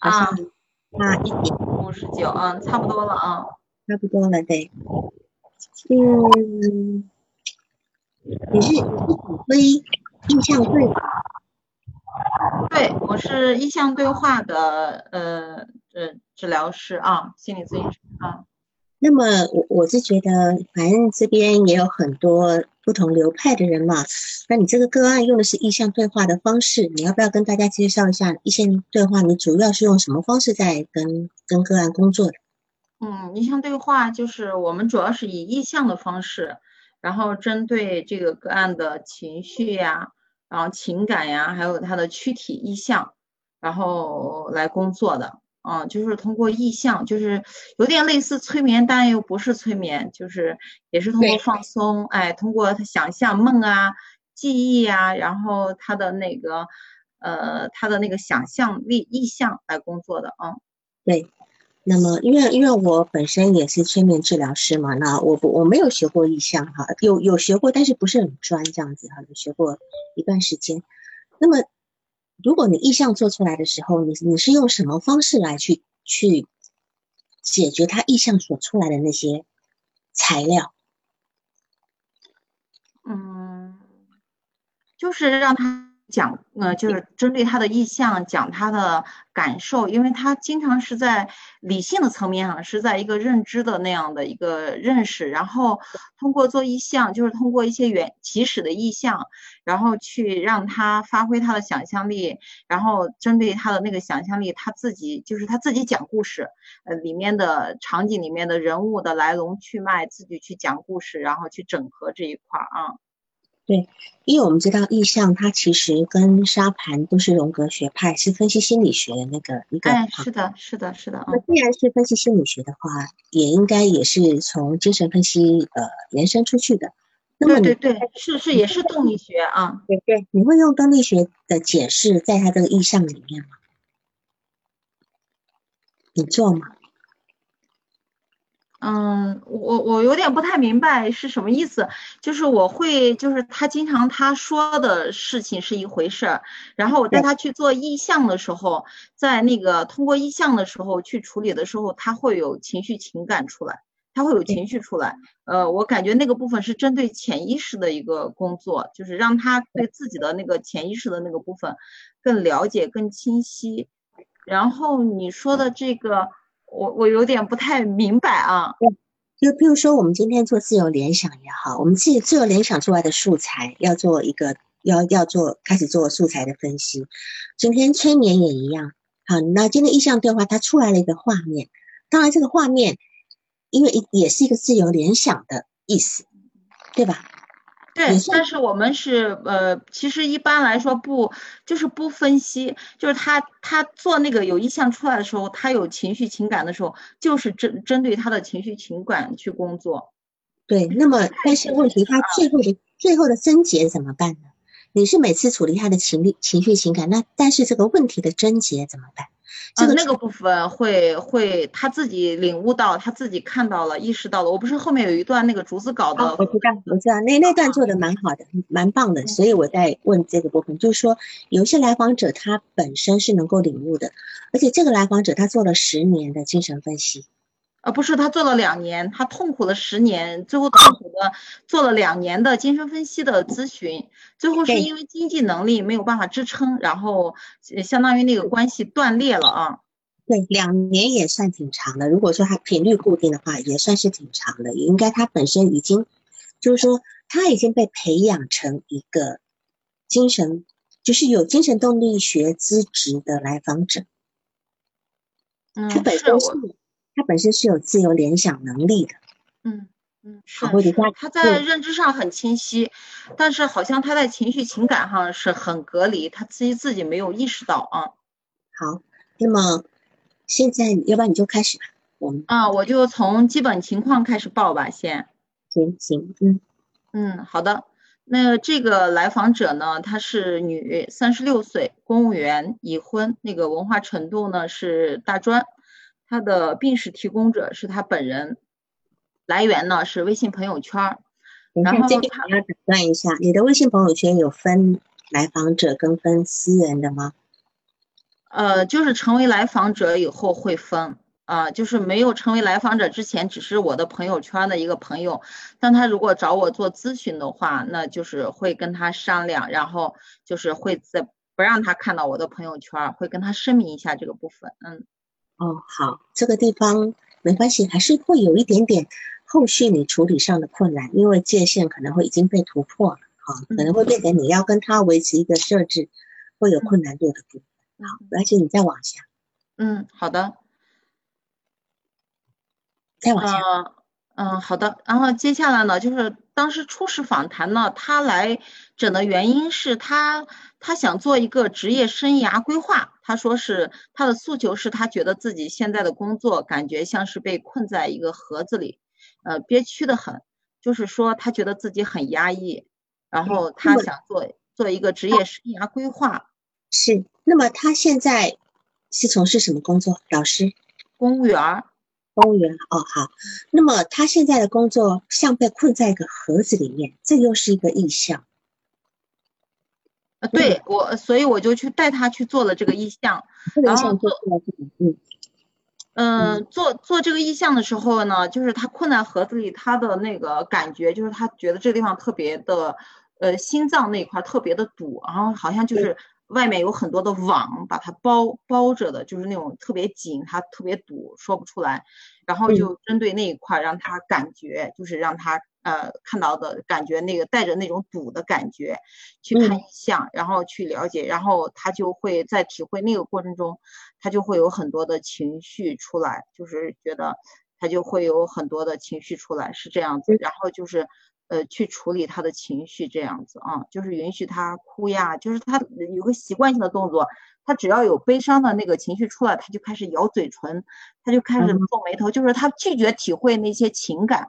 啊，那一点，五十九，嗯，差不多了啊，差不多了，对。嗯，你是你是指挥印象对话？对，我是意向对话的呃呃治疗师啊，心理咨询师啊。那么我我是觉得，反正这边也有很多不同流派的人嘛。那你这个个案用的是意向对话的方式，你要不要跟大家介绍一下意向对话？你主要是用什么方式在跟跟个案工作？嗯，意向对话就是我们主要是以意向的方式，然后针对这个个案的情绪呀，然后情感呀，还有他的躯体意向，然后来工作的。嗯，就是通过意象，就是有点类似催眠，但又不是催眠，就是也是通过放松，哎，通过他想象梦啊、记忆啊，然后他的那个呃，他的那个想象力意象来工作的啊。对，那么因为因为我本身也是催眠治疗师嘛，那我不我没有学过意象哈，有有学过，但是不是很专这样子哈，有学过一段时间，那么。如果你意向做出来的时候，你你是用什么方式来去去解决他意向所出来的那些材料？嗯，就是让他。讲呃，就是针对他的意向讲他的感受，因为他经常是在理性的层面上，是在一个认知的那样的一个认识，然后通过做意向，就是通过一些原起始的意向，然后去让他发挥他的想象力，然后针对他的那个想象力，他自己就是他自己讲故事，呃，里面的场景里面的人物的来龙去脉，自己去讲故事，然后去整合这一块儿啊。对，因为我们知道意象，它其实跟沙盘都是荣格学派，是分析心理学的那个一个。哎，是的，是的，是的。那既然是分析心理学的话，也应该也是从精神分析呃延伸出去的。那么对对对，是是也是动力学啊。对对，你会用动力学的解释在他这个意象里面吗？你做吗？嗯，我我有点不太明白是什么意思，就是我会，就是他经常他说的事情是一回事儿，然后我带他去做意向的时候，在那个通过意向的时候去处理的时候，他会有情绪情感出来，他会有情绪出来，呃，我感觉那个部分是针对潜意识的一个工作，就是让他对自己的那个潜意识的那个部分更了解、更清晰，然后你说的这个。我我有点不太明白啊，就比如说我们今天做自由联想也好，我们自己自由联想出来的素材要做一个要要做开始做素材的分析，今天催眠也一样，好，那今天意向对话它出来了一个画面，当然这个画面因为也是一个自由联想的意思，对吧？对，但是我们是呃，其实一般来说不就是不分析，就是他他做那个有意向出来的时候，他有情绪情感的时候，就是针针对他的情绪情感去工作。对，那么但是问题他最后的最后的症结怎么办呢？你是每次处理他的情绪情绪情感，那但是这个问题的症结怎么办？这个那个部分会会他自己领悟到，他自己看到了，意识到了。我不是后面有一段那个竹子稿的，我知道，我知道，那那段做的蛮好的，蛮棒的。所以我在问这个部分，就是说，有些来访者他本身是能够领悟的，而且这个来访者他做了十年的精神分析。呃，不是，他做了两年，他痛苦了十年，最后痛苦的做了两年的精神分析的咨询，最后是因为经济能力没有办法支撑，然后相当于那个关系断裂了啊。对，两年也算挺长的。如果说他频率固定的话，也算是挺长的。应该他本身已经，就是说他已经被培养成一个精神，就是有精神动力学资质的来访者。嗯，他本身是。他本身是有自由联想能力的，嗯嗯，是他在认知上很清晰，但是好像他在情绪情感上是很隔离，他自己自己没有意识到啊。好，那么现在要不然你就开始吧，我们啊，我就从基本情况开始报吧，先。行行，嗯嗯，好的。那这个来访者呢，她是女，三十六岁，公务员，已婚，那个文化程度呢是大专。他的病史提供者是他本人，来源呢是微信朋友圈。然后打断一下，你的微信朋友圈有分来访者跟分私人的吗？呃，就是成为来访者以后会分啊，就是没有成为来访者之前，只是我的朋友圈的一个朋友。但他如果找我做咨询的话，那就是会跟他商量，然后就是会在不让他看到我的朋友圈，会跟他声明一下这个部分。嗯，哦，好，这个地方没关系，还是会有一点点后续你处理上的困难，因为界限可能会已经被突破了，好，可能会变成你要跟他维持一个设置，会有困难度的部分。好，而且你再往下。嗯，好的。再往下。嗯，好的。然后接下来呢，就是当时初始访谈呢，他来诊的原因是他他想做一个职业生涯规划。他说是他的诉求是他觉得自己现在的工作感觉像是被困在一个盒子里，呃，憋屈的很。就是说他觉得自己很压抑，然后他想做做一个职业生涯规划。是。那么他现在是从事什么工作？老师，公务员，公务员。哦，好。那么他现在的工作像被困在一个盒子里面，这又是一个意象。呃，对我，所以我就去带他去做了这个意象，然后做，嗯，嗯，做做这个意象的时候呢，就是他困在盒子里，他的那个感觉就是他觉得这个地方特别的，呃，心脏那块特别的堵，然后好像就是。外面有很多的网把它包包着的，就是那种特别紧，它特别堵，说不出来。然后就针对那一块，让他感觉，就是让他呃看到的感觉，那个带着那种堵的感觉去看意象，然后去了解，然后他就会在体会那个过程中，他就会有很多的情绪出来，就是觉得他就会有很多的情绪出来，是这样子。然后就是。呃，去处理他的情绪，这样子啊，就是允许他哭呀，就是他有个习惯性的动作，他只要有悲伤的那个情绪出来，他就开始咬嘴唇，他就开始皱眉头，就是他拒绝体会那些情感。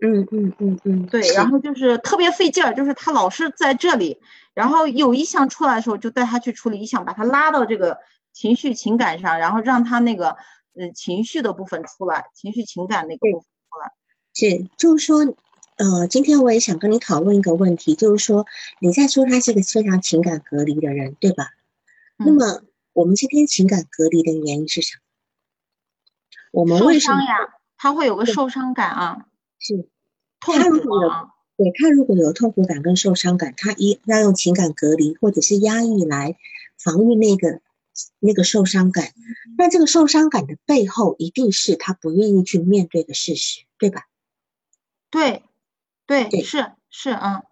嗯嗯嗯嗯，对，然后就是特别费劲儿，就是他老是在这里，然后有意向出来的时候，就带他去处理意向，把他拉到这个情绪情感上，然后让他那个嗯情绪的部分出来，情绪情感那个部分出来。是，就是说。呃，今天我也想跟你讨论一个问题，就是说你在说他是个非常情感隔离的人，对吧？那么我们今天情感隔离的原因是什么？我们为什么呀？他会有个受伤感啊，是痛苦啊。对他如果有痛苦感跟受伤感，他一要用情感隔离或者是压抑来防御那个那个受伤感，那这个受伤感的背后一定是他不愿意去面对的事实，对吧？对。对，是是啊，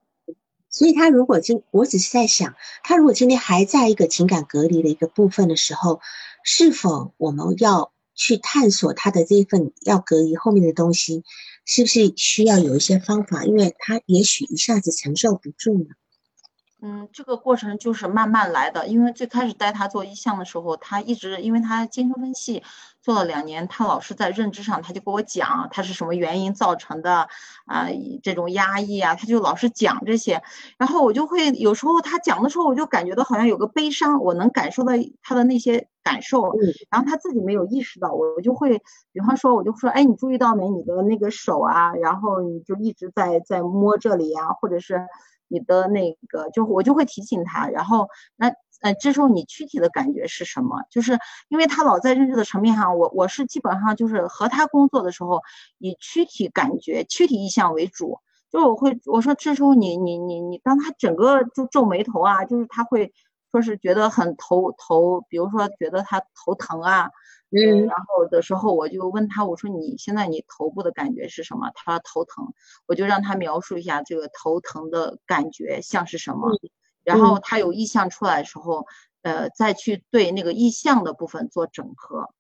所以他如果今，我只是在想，他如果今天还在一个情感隔离的一个部分的时候，是否我们要去探索他的这一份要隔离后面的东西，是不是需要有一些方法？因为他也许一下子承受不住呢。嗯，这个过程就是慢慢来的，因为最开始带他做意向的时候，他一直因为他精神分析做了两年，他老是在认知上，他就跟我讲他是什么原因造成的啊，这种压抑啊，他就老是讲这些，然后我就会有时候他讲的时候，我就感觉到好像有个悲伤，我能感受到他的那些感受，然后他自己没有意识到，我我就会，比方说我就说，哎，你注意到没，你的那个手啊，然后你就一直在在摸这里啊，或者是。你的那个，就我就会提醒他，然后那呃，这时候你躯体的感觉是什么？就是因为他老在认知的层面上，我我是基本上就是和他工作的时候，以躯体感觉、躯体意向为主。就是我会我说这时候你你你你，当他整个就皱眉头啊，就是他会说是觉得很头头，比如说觉得他头疼啊。嗯，然后的时候我就问他，我说你现在你头部的感觉是什么？他说头疼，我就让他描述一下这个头疼的感觉像是什么。然后他有意向出来的时候，呃，再去对那个意向的部分做整合。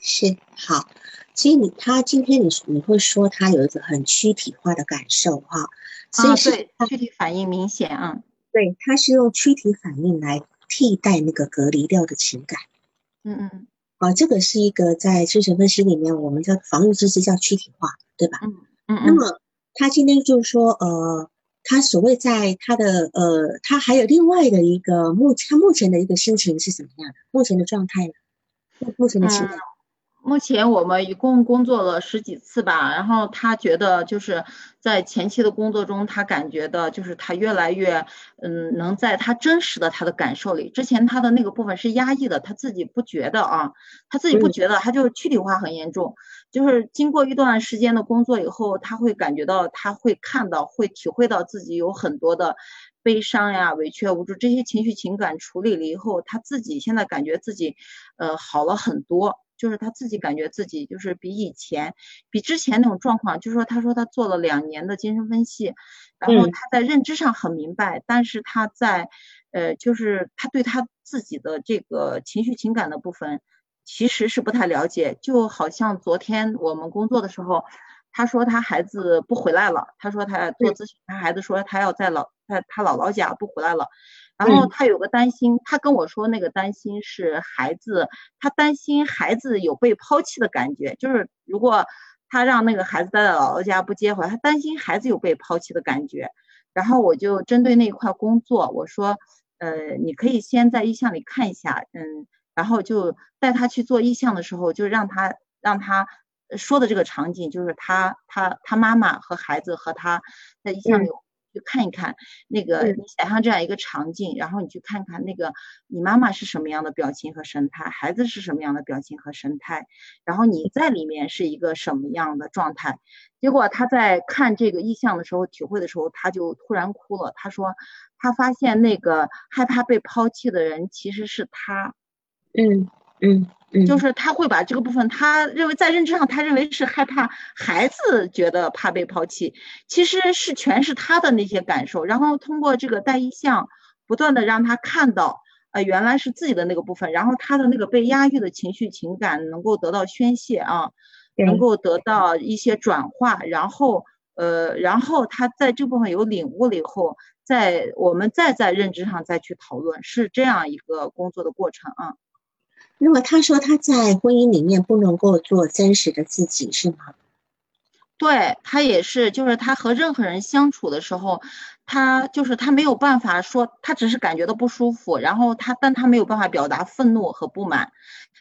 是好，其实你他今天你你会说他有一个很躯体化的感受哈，所以是躯体反应明显啊。对，他是用躯体反应来替代那个隔离掉的情感。嗯嗯。啊，这个是一个在精神分析里面，我们叫防御机制，叫躯体化，对吧？嗯嗯。那么他今天就是说，呃，他所谓在他的呃，他还有另外的一个目，他目前的一个心情是什么样的？目前的状态呢？目目前的情感？目前我们一共工作了十几次吧，然后他觉得就是在前期的工作中，他感觉的就是他越来越，嗯，能在他真实的他的感受里，之前他的那个部分是压抑的，他自己不觉得啊，他自己不觉得，他就是躯体化很严重，就是经过一段时间的工作以后，他会感觉到，他会看到，会体会到自己有很多的悲伤呀、委屈、无助这些情绪情感处理了以后，他自己现在感觉自己，呃，好了很多。就是他自己感觉自己就是比以前，比之前那种状况，就是说，他说他做了两年的精神分析，然后他在认知上很明白，但是他在，呃，就是他对他自己的这个情绪情感的部分，其实是不太了解。就好像昨天我们工作的时候，他说他孩子不回来了，他说他做咨询，他孩子说他要在老在他姥姥家不回来了。然后他有个担心，他跟我说那个担心是孩子，他担心孩子有被抛弃的感觉，就是如果他让那个孩子待在姥姥家不接回来，他担心孩子有被抛弃的感觉。然后我就针对那块工作，我说，呃，你可以先在意向里看一下，嗯，然后就带他去做意向的时候，就让他让他说的这个场景，就是他他他妈妈和孩子和他在意向里。去看一看那个，你想象这样一个场景，然后你去看看那个你妈妈是什么样的表情和神态，孩子是什么样的表情和神态，然后你在里面是一个什么样的状态。结果他在看这个意象的时候，体会的时候，他就突然哭了。他说他发现那个害怕被抛弃的人其实是他。嗯嗯。就是他会把这个部分，他认为在认知上，他认为是害怕孩子觉得怕被抛弃，其实是全是他的那些感受。然后通过这个带意象，不断的让他看到，呃，原来是自己的那个部分，然后他的那个被压抑的情绪情感能够得到宣泄啊，能够得到一些转化，然后呃，然后他在这部分有领悟了以后，在我们再在认知上再去讨论，是这样一个工作的过程啊。那么他说他在婚姻里面不能够做真实的自己，是吗？对他也是，就是他和任何人相处的时候，他就是他没有办法说，他只是感觉到不舒服，然后他但他没有办法表达愤怒和不满，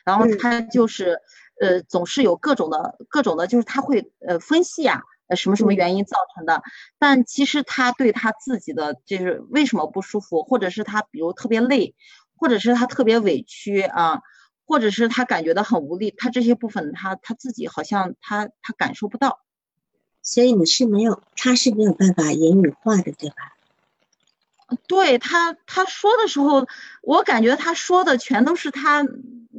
然后他就是呃总是有各种的各种的，就是他会呃分析啊，呃什么什么原因造成的，但其实他对他自己的就是为什么不舒服，或者是他比如特别累，或者是他特别委屈啊。或者是他感觉到很无力，他这些部分他他自己好像他他感受不到，所以你是没有，他是没有办法言语化的，对吧？对他他说的时候，我感觉他说的全都是他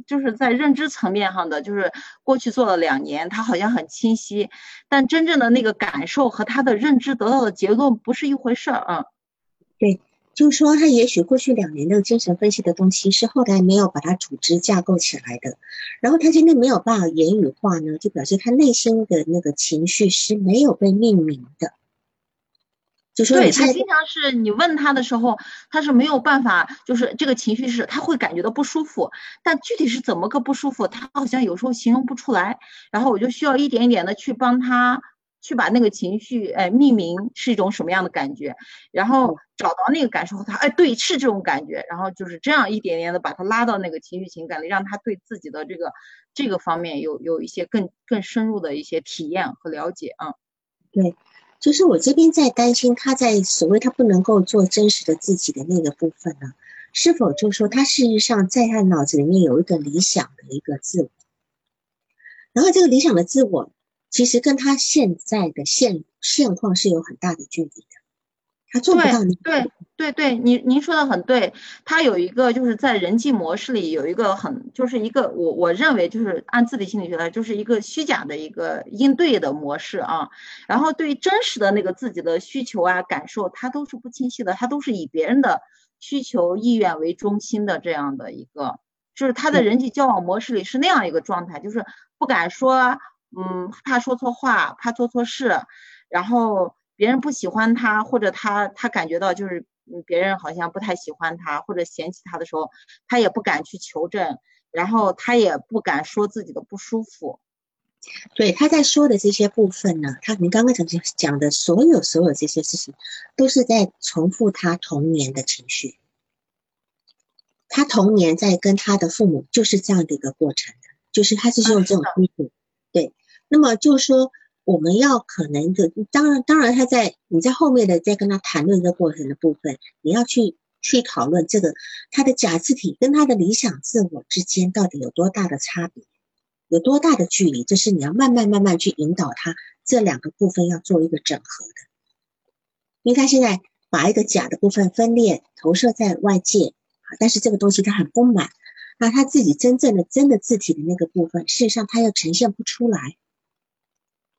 就是在认知层面上的，就是过去做了两年，他好像很清晰，但真正的那个感受和他的认知得到的结论不是一回事儿啊。对。就是说，他也许过去两年的精神分析的东西是后来没有把它组织架构起来的，然后他今天没有办法言语化呢，就表示他内心的那个情绪是没有被命名的。就说对他经常是你问他的时候，他是没有办法，就是这个情绪是他会感觉到不舒服，但具体是怎么个不舒服，他好像有时候形容不出来，然后我就需要一点一点的去帮他。去把那个情绪，哎，命名是一种什么样的感觉，然后找到那个感受和他，哎，对，是这种感觉，然后就是这样一点点的把他拉到那个情绪情感里，让他对自己的这个这个方面有有一些更更深入的一些体验和了解啊。对，就是我这边在担心他在所谓他不能够做真实的自己的那个部分呢，是否就说他事实上在他脑子里面有一个理想的一个自我，然后这个理想的自我。其实跟他现在的现现况是有很大的距离的，他做不到。对对对，您您说的很对。他有一个就是在人际模式里有一个很就是一个我我认为就是按自体心理学来就是一个虚假的一个应对的模式啊。然后对真实的那个自己的需求啊感受，他都是不清晰的，他都是以别人的需求意愿为中心的这样的一个，就是他的人际交往模式里是那样一个状态，就是不敢说。嗯，怕说错话，怕做错事，然后别人不喜欢他，或者他他感觉到就是别人好像不太喜欢他，或者嫌弃他的时候，他也不敢去求证，然后他也不敢说自己的不舒服。对，他在说的这些部分呢，他您刚刚讲讲的所有所有这些事情，都是在重复他童年的情绪。他童年在跟他的父母就是这样的一个过程的。就是他是用这种方式，对。那么就是说，我们要可能的，当然，当然他在你在后面的在跟他谈论这过程的部分，你要去去讨论这个他的假字体跟他的理想自我之间到底有多大的差别，有多大的距离，这是你要慢慢慢慢去引导他这两个部分要做一个整合的，因为他现在把一个假的部分分裂投射在外界，但是这个东西他很不满，那他自己真正的真的字体的那个部分，事实上他又呈现不出来。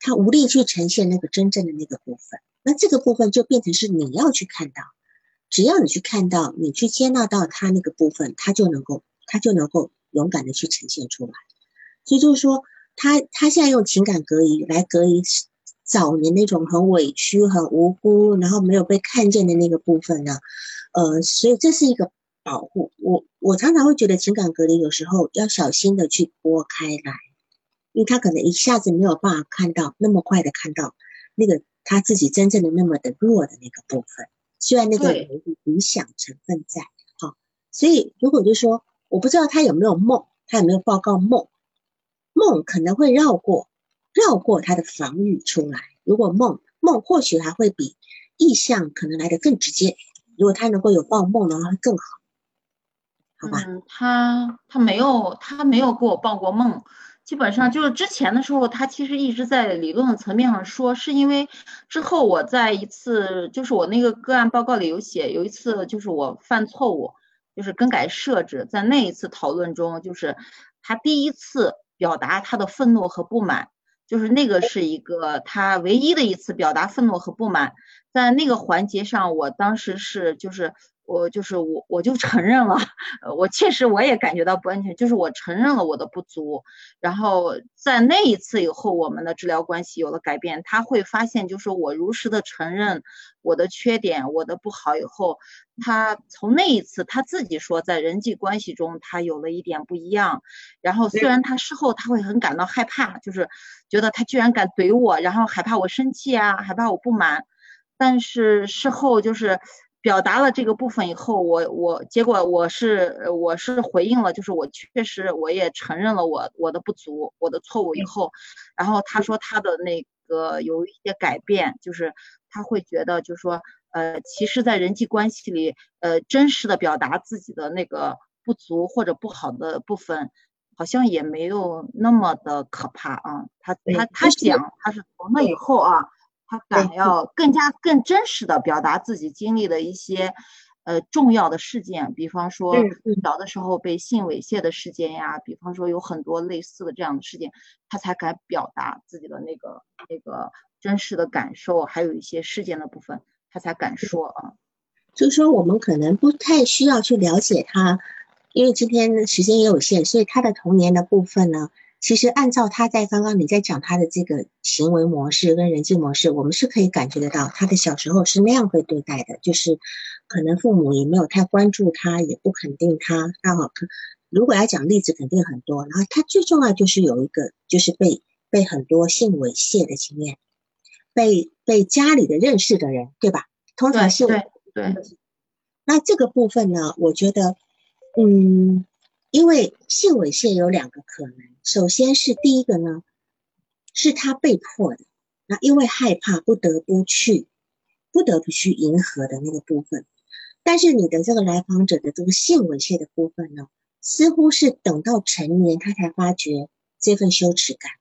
他无力去呈现那个真正的那个部分，那这个部分就变成是你要去看到，只要你去看到，你去接纳到他那个部分，他就能够，他就能够勇敢的去呈现出来。所以就是说，他他现在用情感隔离来隔离早年那种很委屈、很无辜，然后没有被看见的那个部分呢，呃，所以这是一个保护。我我常常会觉得情感隔离有时候要小心的去拨开来。因为他可能一下子没有办法看到那么快的看到那个他自己真正的那么的弱的那个部分，虽然那个有理想成分在，好，所以如果就说我不知道他有没有梦，他有没有报告梦，梦可能会绕过绕过他的防御出来。如果梦梦或许还会比意向可能来的更直接，如果他能够有报梦的话会更好，好吧？嗯，他他没有他没有给我报过梦。基本上就是之前的时候，他其实一直在理论的层面上说，是因为之后我在一次，就是我那个个案报告里有写，有一次就是我犯错误，就是更改设置，在那一次讨论中，就是他第一次表达他的愤怒和不满，就是那个是一个他唯一的一次表达愤怒和不满，在那个环节上，我当时是就是。我就是我，我就承认了，呃，我确实我也感觉到不安全，就是我承认了我的不足，然后在那一次以后，我们的治疗关系有了改变，他会发现，就是我如实的承认我的缺点，我的不好以后，他从那一次他自己说，在人际关系中他有了一点不一样，然后虽然他事后他会很感到害怕，就是觉得他居然敢怼我，然后害怕我生气啊，害怕我不满，但是事后就是。表达了这个部分以后，我我结果我是我是回应了，就是我确实我也承认了我我的不足，我的错误以后，然后他说他的那个有一些改变，就是他会觉得就是说呃，其实，在人际关系里，呃，真实的表达自己的那个不足或者不好的部分，好像也没有那么的可怕啊。他他他讲他是从那以后啊。他敢要更加更真实的表达自己经历的一些，呃重要的事件，比方说小的时候被性猥亵的事件呀，比方说有很多类似的这样的事件，他才敢表达自己的那个那个真实的感受，还有一些事件的部分，他才敢说啊。就是说，我们可能不太需要去了解他，因为今天时间也有限，所以他的童年的部分呢。其实按照他在刚刚你在讲他的这个行为模式跟人际模式，我们是可以感觉得到他的小时候是那样被对待的，就是可能父母也没有太关注他，也不肯定他。那好，如果要讲例子，肯定很多。然后他最重要就是有一个，就是被被很多性猥亵的经验，被被家里的认识的人，对吧？通常性对对。那这个部分呢，我觉得，嗯。因为性猥亵有两个可能，首先是第一个呢，是他被迫的，那因为害怕不得不去，不得不去迎合的那个部分。但是你的这个来访者的这个性猥亵的部分呢，似乎是等到成年他才发觉这份羞耻感，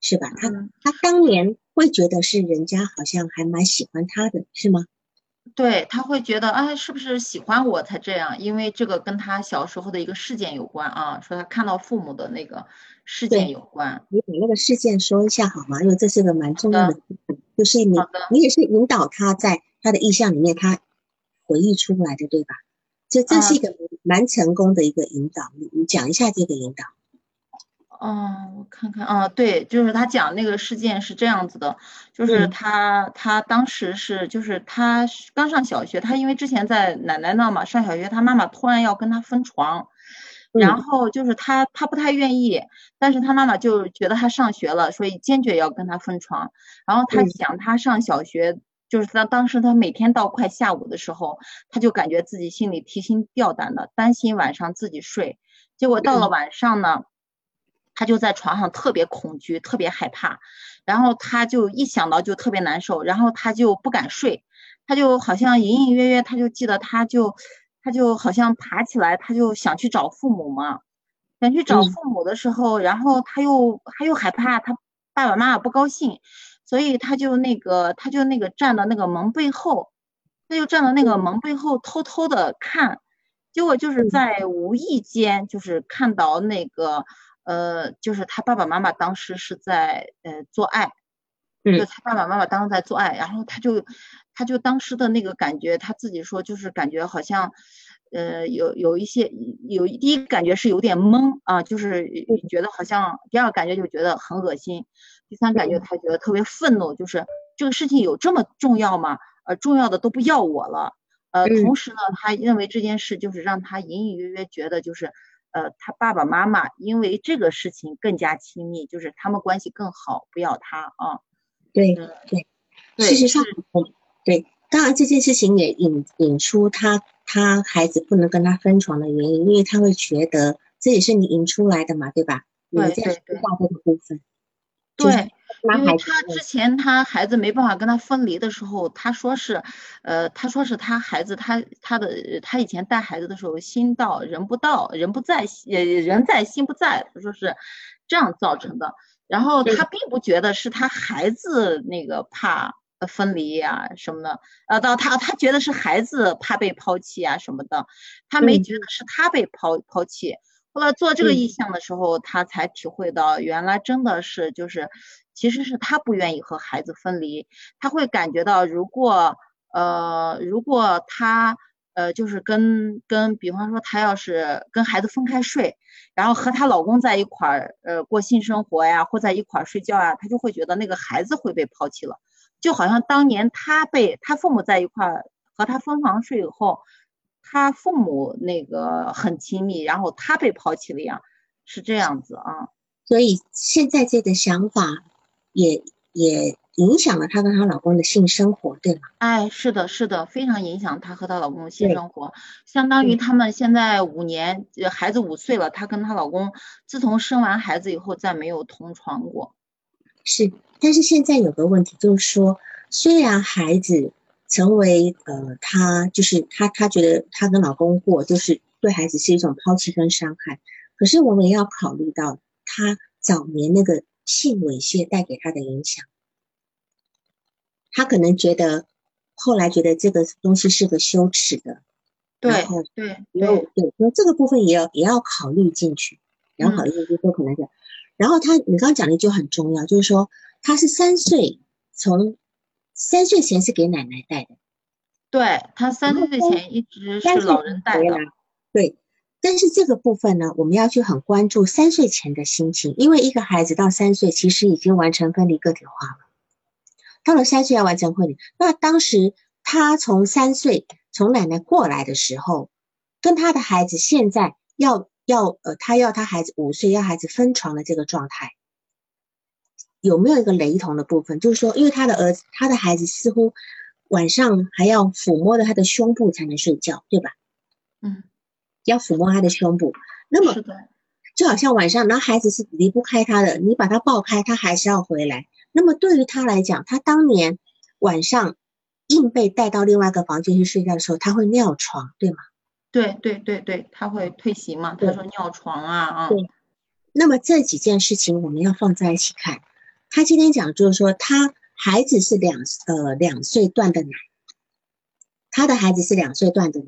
是吧？他他当年会觉得是人家好像还蛮喜欢他的，是吗？对他会觉得，哎，是不是喜欢我才这样？因为这个跟他小时候的一个事件有关啊，说他看到父母的那个事件有关。你把那个事件说一下好吗？因为这是个蛮重要的，就是你你也是引导他在他的意象里面他回忆出来的，对吧？这这是一个蛮成功的一个引导，你你讲一下这个引导。哦，我看看啊，对，就是他讲那个事件是这样子的，就是他他当时是就是他刚上小学，他因为之前在奶奶那嘛上小学，他妈妈突然要跟他分床，然后就是他他不太愿意，但是他妈妈就觉得他上学了，所以坚决要跟他分床，然后他想他上小学，就是当当时他每天到快下午的时候，他就感觉自己心里提心吊胆的，担心晚上自己睡，结果到了晚上呢。他就在床上特别恐惧，特别害怕，然后他就一想到就特别难受，然后他就不敢睡，他就好像隐隐约约他就记得他就他就好像爬起来，他就想去找父母嘛，想去找父母的时候，然后他又他又害怕他爸爸妈妈不高兴，所以他就那个他就那个站到那个门背后，他就站到那个门背后偷偷的看。结果就是在无意间，就是看到那个，呃，就是他爸爸妈妈当时是在呃做爱，就他爸爸妈妈当时在做爱，然后他就，他就当时的那个感觉，他自己说就是感觉好像，呃，有有一些有第一感觉是有点懵啊，就是觉得好像，第二感觉就觉得很恶心，第三感觉他觉得特别愤怒，就是这个事情有这么重要吗？呃，重要的都不要我了。呃，同时呢，他认为这件事就是让他隐隐约约觉得，就是呃，他爸爸妈妈因为这个事情更加亲密，就是他们关系更好，不要他啊。对对，事实上，对，当然这件事情也引引出他他孩子不能跟他分床的原因，因为他会觉得这也是你引出来的嘛，对吧？对对对，大这个部分，对。因为他之前他孩子没办法跟他分离的时候，他说是，呃，他说是他孩子他他的他以前带孩子的时候心到人不到人不在呃人在心不在，他说是这样造成的。然后他并不觉得是他孩子那个怕分离呀什么的，呃，到他他觉得是孩子怕被抛弃啊什么的，他没觉得是他被抛抛弃。后来做这个意向的时候，他才体会到原来真的是就是。其实是他不愿意和孩子分离，他会感觉到，如果呃，如果他呃，就是跟跟，比方说他要是跟孩子分开睡，然后和她老公在一块儿呃过性生活呀，或在一块儿睡觉呀，他就会觉得那个孩子会被抛弃了，就好像当年他被他父母在一块儿和他分房睡以后，他父母那个很亲密，然后他被抛弃了一样，是这样子啊。所以现在这个想法。也也影响了她跟她老公的性生活，对吗？哎，是的，是的，非常影响她和她老公的性生活。相当于他们现在五年，孩子五岁了，她跟她老公自从生完孩子以后再没有同床过。是，但是现在有个问题就是说，虽然孩子成为呃，她就是她，她觉得她跟老公过就是对孩子是一种抛弃跟伤害，可是我们也要考虑到她早年那个。性猥亵带给他的影响，他可能觉得后来觉得这个东西是个羞耻的，对对对对，那这个部分也要也要考虑进去，也要考虑进去，可能的。然后他，你刚刚讲的就很重要，就是说他是三岁，从三岁前是给奶奶带的，对他三岁前一直是老人带的，对。但是这个部分呢，我们要去很关注三岁前的心情，因为一个孩子到三岁其实已经完成分离个体化了。到了三岁要完成分离，那当时他从三岁从奶奶过来的时候，跟他的孩子现在要要呃，他要他孩子五岁要孩子分床的这个状态，有没有一个雷同的部分？就是说，因为他的儿子他的孩子似乎晚上还要抚摸着他的胸部才能睡觉，对吧？嗯。要抚摸他的胸部，那么就好像晚上，那孩子是离不开他的，你把他抱开，他还是要回来。那么对于他来讲，他当年晚上硬被带到另外一个房间去睡觉的时候，他会尿床，对吗？对对对对，他会退席嘛？他说尿床啊啊。对。那么这几件事情我们要放在一起看。他今天讲就是说，他孩子是两呃两岁断的奶，他的孩子是两岁断的奶。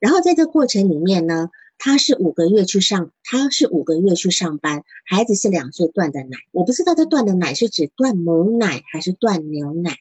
然后在这过程里面呢，他是五个月去上，他是五个月去上班，孩子是两岁断的奶。我不知道他断的奶是指断母奶还是断牛奶，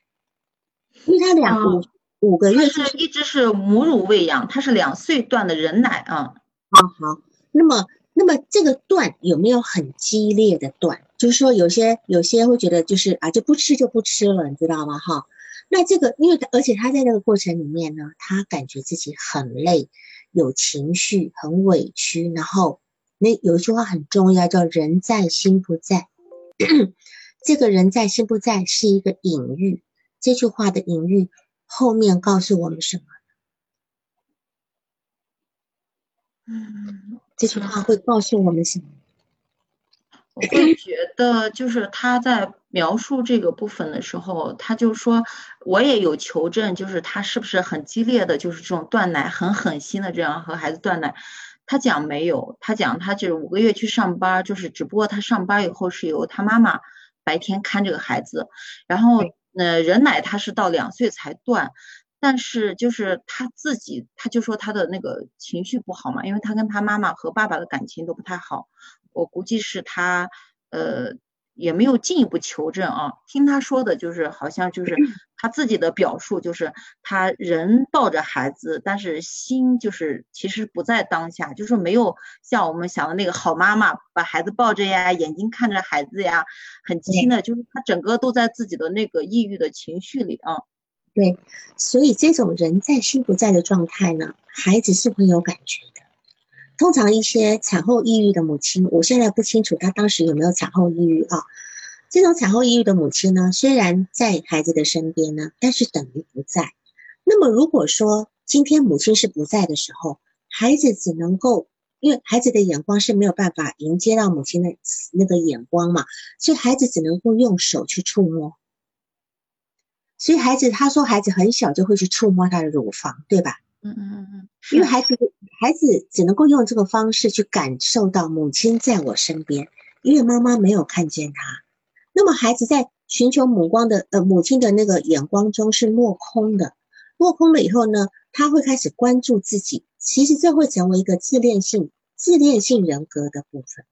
因为他两五五个月是一直是母乳喂养，他是两岁断的人奶啊。好好，那么那么这个断有没有很激烈的断？就是说有些有些会觉得就是啊就不吃就不吃了，你知道吗？哈。那这个，因为而且他在那个过程里面呢，他感觉自己很累，有情绪，很委屈。然后那有一句话很重要，叫“人在心不在”。这个人在心不在是一个隐喻。这句话的隐喻后面告诉我们什么？嗯，这句话会告诉我们什么？我会觉得，就是他在描述这个部分的时候，他就说，我也有求证，就是他是不是很激烈的，就是这种断奶，很狠心的这样和孩子断奶。他讲没有，他讲他就是五个月去上班，就是只不过他上班以后是由他妈妈白天看这个孩子，然后呃人奶他是到两岁才断，但是就是他自己，他就说他的那个情绪不好嘛，因为他跟他妈妈和爸爸的感情都不太好。我估计是他，呃，也没有进一步求证啊。听他说的，就是好像就是 他自己的表述，就是他人抱着孩子，但是心就是其实不在当下，就是没有像我们想的那个好妈妈把孩子抱着呀，眼睛看着孩子呀，很亲的，就是他整个都在自己的那个抑郁的情绪里啊。对，所以这种人在心不在的状态呢，孩子是会有感觉的。通常一些产后抑郁的母亲，我现在不清楚她当时有没有产后抑郁啊。这种产后抑郁的母亲呢，虽然在孩子的身边呢，但是等于不在。那么如果说今天母亲是不在的时候，孩子只能够，因为孩子的眼光是没有办法迎接到母亲的那个眼光嘛，所以孩子只能够用手去触摸。所以孩子他说孩子很小就会去触摸他的乳房，对吧？嗯嗯嗯嗯，因为孩子孩子只能够用这个方式去感受到母亲在我身边，因为妈妈没有看见他。那么孩子在寻求母光的呃母亲的那个眼光中是落空的，落空了以后呢，他会开始关注自己，其实这会成为一个自恋性自恋性人格的部分。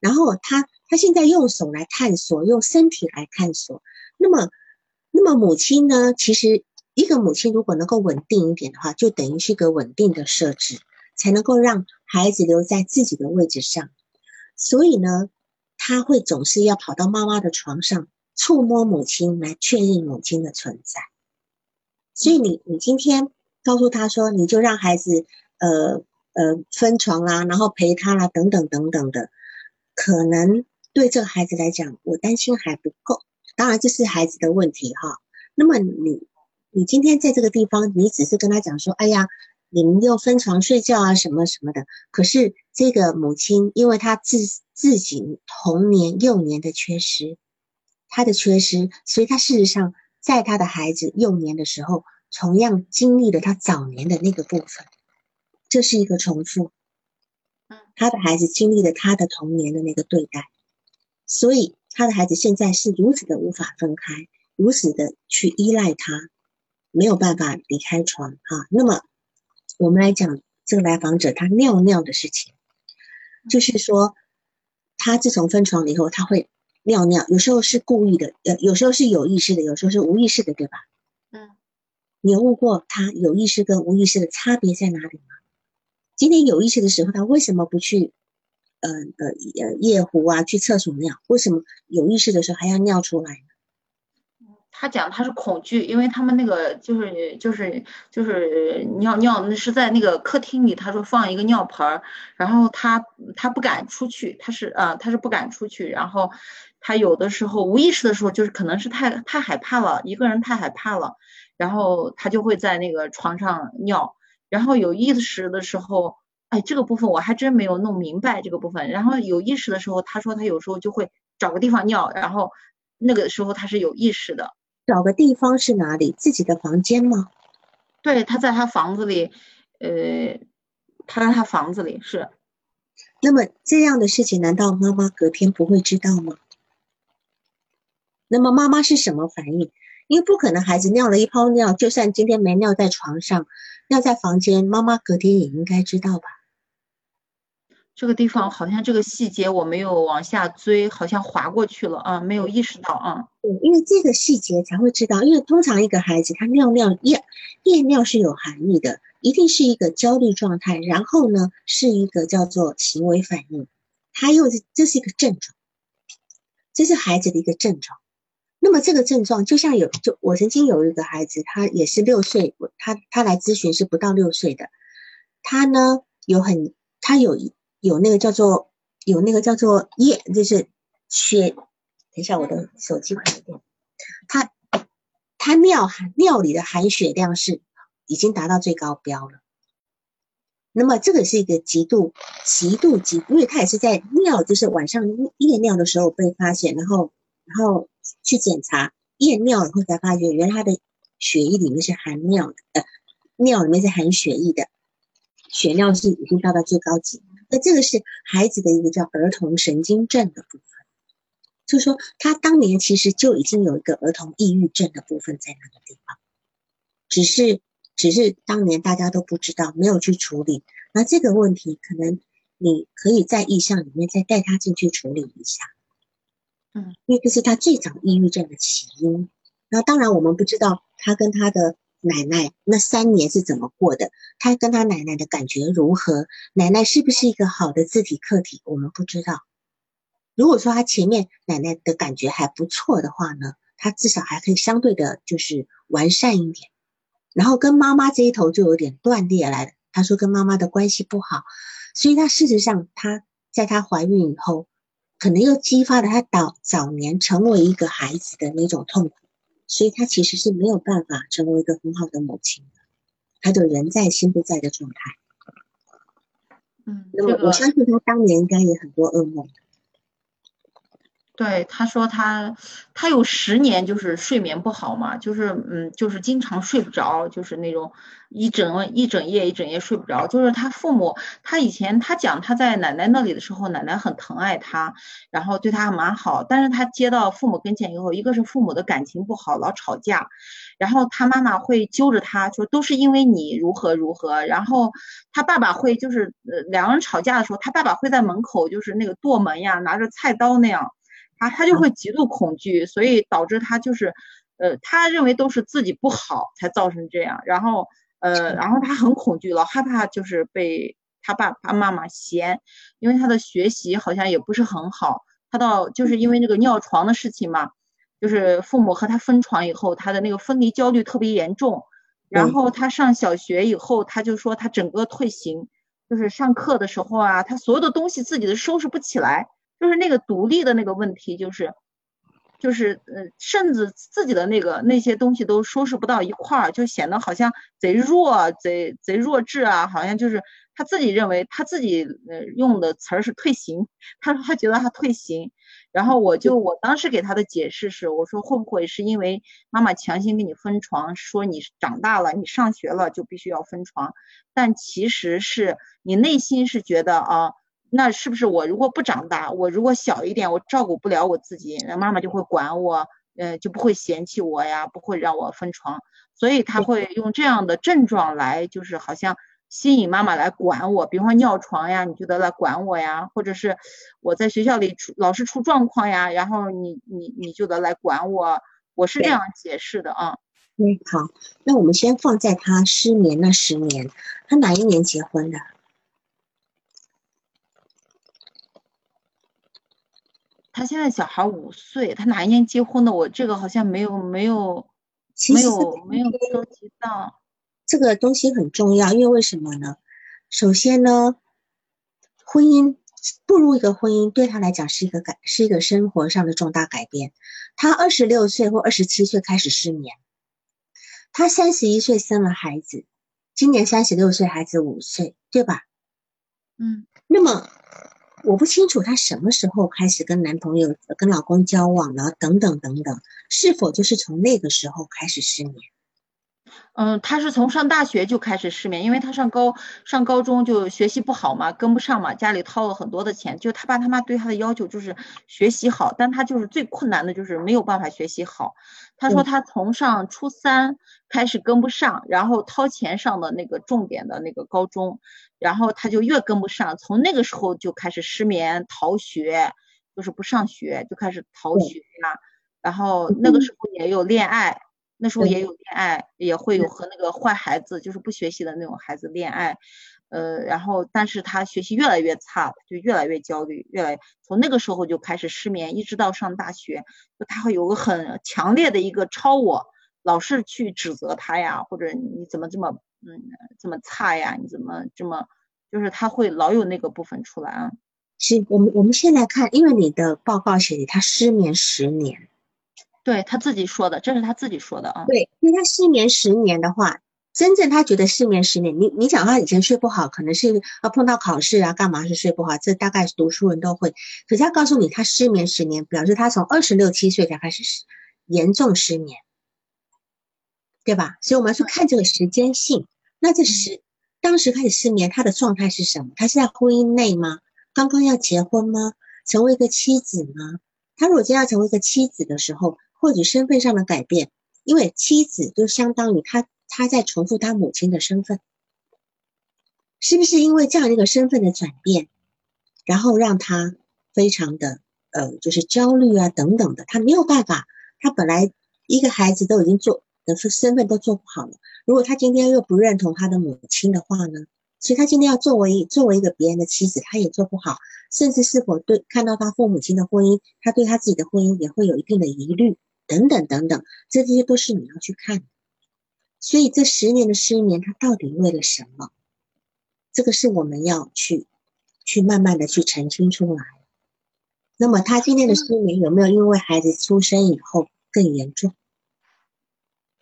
然后他他现在用手来探索，用身体来探索。那么那么母亲呢，其实。一个母亲如果能够稳定一点的话，就等于是一个稳定的设置，才能够让孩子留在自己的位置上。所以呢，他会总是要跑到妈妈的床上，触摸母亲来确认母亲的存在。所以你你今天告诉他说，你就让孩子呃呃分床啦，然后陪他啦，等等等等的，可能对这个孩子来讲，我担心还不够。当然这是孩子的问题哈。那么你。你今天在这个地方，你只是跟他讲说：“哎呀，你们要分床睡觉啊，什么什么的。”可是这个母亲，因为她自自己童年幼年的缺失，她的缺失，所以她事实上在她的孩子幼年的时候，同样经历了她早年的那个部分，这是一个重复。嗯，他的孩子经历了他的童年的那个对待，所以他的孩子现在是如此的无法分开，如此的去依赖他。没有办法离开床哈，那么我们来讲这个来访者他尿尿的事情，就是说他自从分床了以后，他会尿尿，有时候是故意的，呃，有时候是有意识的，有时候是无意识的，对吧？嗯，你问过他有意识跟无意识的差别在哪里吗？今天有意识的时候，他为什么不去呃呃呃夜壶啊，去厕所尿？为什么有意识的时候还要尿出来？他讲他是恐惧，因为他们那个就是就是就是尿尿，那是在那个客厅里。他说放一个尿盆儿，然后他他不敢出去，他是啊他是不敢出去。然后他有的时候无意识的时候，就是可能是太太害怕了，一个人太害怕了，然后他就会在那个床上尿。然后有意识的时候，哎，这个部分我还真没有弄明白这个部分。然后有意识的时候，他说他有时候就会找个地方尿，然后那个时候他是有意识的。找个地方是哪里？自己的房间吗？对，他在他房子里，呃，他在他房子里是。那么这样的事情，难道妈妈隔天不会知道吗？那么妈妈是什么反应？因为不可能孩子尿了一泡尿，就算今天没尿在床上，尿在房间，妈妈隔天也应该知道吧？这个地方好像这个细节我没有往下追，好像划过去了啊，没有意识到啊。对，因为这个细节才会知道，因为通常一个孩子他尿尿夜夜尿是有含义的，一定是一个焦虑状态，然后呢是一个叫做行为反应，他又是这是一个症状，这是孩子的一个症状。那么这个症状就像有就我曾经有一个孩子，他也是六岁，他他来咨询是不到六岁的，他呢有很他有一。有那个叫做有那个叫做液，就是血。等一下，我的手机快点。他他尿含尿里的含血量是已经达到最高标了。那么这个是一个极度、极度、极，因为他也是在尿，就是晚上夜尿的时候被发现，然后，然后去检查夜尿以后才发觉，原来他的血液里面是含尿的，呃，尿里面是含血液的，血尿是已经到达最高级。那这个是孩子的一个叫儿童神经症的部分，就是说他当年其实就已经有一个儿童抑郁症的部分在那个地方，只是。只是当年大家都不知道，没有去处理。那这个问题，可能你可以在意向里面再带他进去处理一下。嗯，因为这是他最早抑郁症的起因。那当然，我们不知道他跟他的奶奶那三年是怎么过的，他跟他奶奶的感觉如何，奶奶是不是一个好的自体客体，我们不知道。如果说他前面奶奶的感觉还不错的话呢，他至少还可以相对的，就是完善一点。然后跟妈妈这一头就有点断裂来了。他说跟妈妈的关系不好，所以他事实上他在他怀孕以后，可能又激发了他早早年成为一个孩子的那种痛苦，所以他其实是没有办法成为一个很好的母亲的，他就人在心不在的状态。嗯，那么我相信他当年应该也很多噩梦。对，他说他他有十年就是睡眠不好嘛，就是嗯，就是经常睡不着，就是那种一整一整夜一整夜睡不着。就是他父母，他以前他讲他在奶奶那里的时候，奶奶很疼爱他，然后对他还蛮好。但是他接到父母跟前以后，一个是父母的感情不好，老吵架，然后他妈妈会揪着他说都是因为你如何如何，然后他爸爸会就是呃两个人吵架的时候，他爸爸会在门口就是那个剁门呀，拿着菜刀那样。他他就会极度恐惧，所以导致他就是，呃，他认为都是自己不好才造成这样，然后，呃，然后他很恐惧老，害怕就是被他爸爸妈妈嫌，因为他的学习好像也不是很好，他到就是因为那个尿床的事情嘛，就是父母和他分床以后，他的那个分离焦虑特别严重，然后他上小学以后，他就说他整个退行，就是上课的时候啊，他所有的东西自己都收拾不起来。就是那个独立的那个问题，就是，就是呃，甚至自己的那个那些东西都收拾不到一块儿，就显得好像贼弱、贼贼弱智啊，好像就是他自己认为他自己呃用的词儿是退行，他说他觉得他退行，然后我就我当时给他的解释是，我说会不会是因为妈妈强行给你分床，说你长大了，你上学了就必须要分床，但其实是你内心是觉得啊。那是不是我如果不长大，我如果小一点，我照顾不了我自己，那妈妈就会管我，呃，就不会嫌弃我呀，不会让我分床，所以他会用这样的症状来，就是好像吸引妈妈来管我，比方说尿床呀，你就得来管我呀，或者是我在学校里出老是出状况呀，然后你你你就得来管我，我是这样解释的啊。嗯，好，那我们先放在他失眠那十年，他哪一年结婚的？他现在小孩五岁，他哪一年结婚的？我这个好像没有没有没有没有收集到。这个东西很重要，因为为什么呢？首先呢，婚姻步入一个婚姻对他来讲是一个改，是一个生活上的重大改变。他二十六岁或二十七岁开始失眠，他三十一岁生了孩子，今年三十六岁，孩子五岁，对吧？嗯，那么。我不清楚她什么时候开始跟男朋友、跟老公交往了，等等等等，是否就是从那个时候开始失眠？嗯，她是从上大学就开始失眠，因为她上高上高中就学习不好嘛，跟不上嘛，家里掏了很多的钱，就她爸她妈对她的要求就是学习好，但她就是最困难的就是没有办法学习好。他说他从上初三开始跟不上，然后掏钱上的那个重点的那个高中，然后他就越跟不上，从那个时候就开始失眠、逃学，就是不上学就开始逃学呀，然后那个时候也有恋爱。那时候也有恋爱，也会有和那个坏孩子，就是不学习的那种孩子恋爱，呃，然后但是他学习越来越差，就越来越焦虑，越来从那个时候就开始失眠，一直到上大学，就他会有个很强烈的一个超我，老是去指责他呀，或者你怎么这么嗯这么差呀，你怎么这么，就是他会老有那个部分出来啊。是我们我们先来看，因为你的报告写的他失眠十年。对他自己说的，这是他自己说的啊。对，因为他失眠十年的话，真正他觉得失眠十年，你你讲他以前睡不好，可能是啊碰到考试啊干嘛是睡不好，这大概读书人都会。可是他告诉你他失眠十年，表示他从二十六七岁才开始严重失眠，对吧？所以我们要去看这个时间性。那这是当时开始失眠，他的状态是什么？他是在婚姻内吗？刚刚要结婚吗？成为一个妻子吗？他如果真要成为一个妻子的时候，或者身份上的改变，因为妻子就相当于他。他在重复他母亲的身份，是不是因为这样一个身份的转变，然后让他非常的呃，就是焦虑啊等等的，他没有办法，他本来一个孩子都已经做的身份都做不好了，如果他今天又不认同他的母亲的话呢，所以他今天要作为作为一个别人的妻子，他也做不好，甚至是否对看到他父母亲的婚姻，他对他自己的婚姻也会有一定的疑虑等等等等，这这些都是你要去看。所以这十年的失眠，他到底为了什么？这个是我们要去去慢慢的去澄清出来。那么他今天的失眠有没有因为孩子出生以后更严重？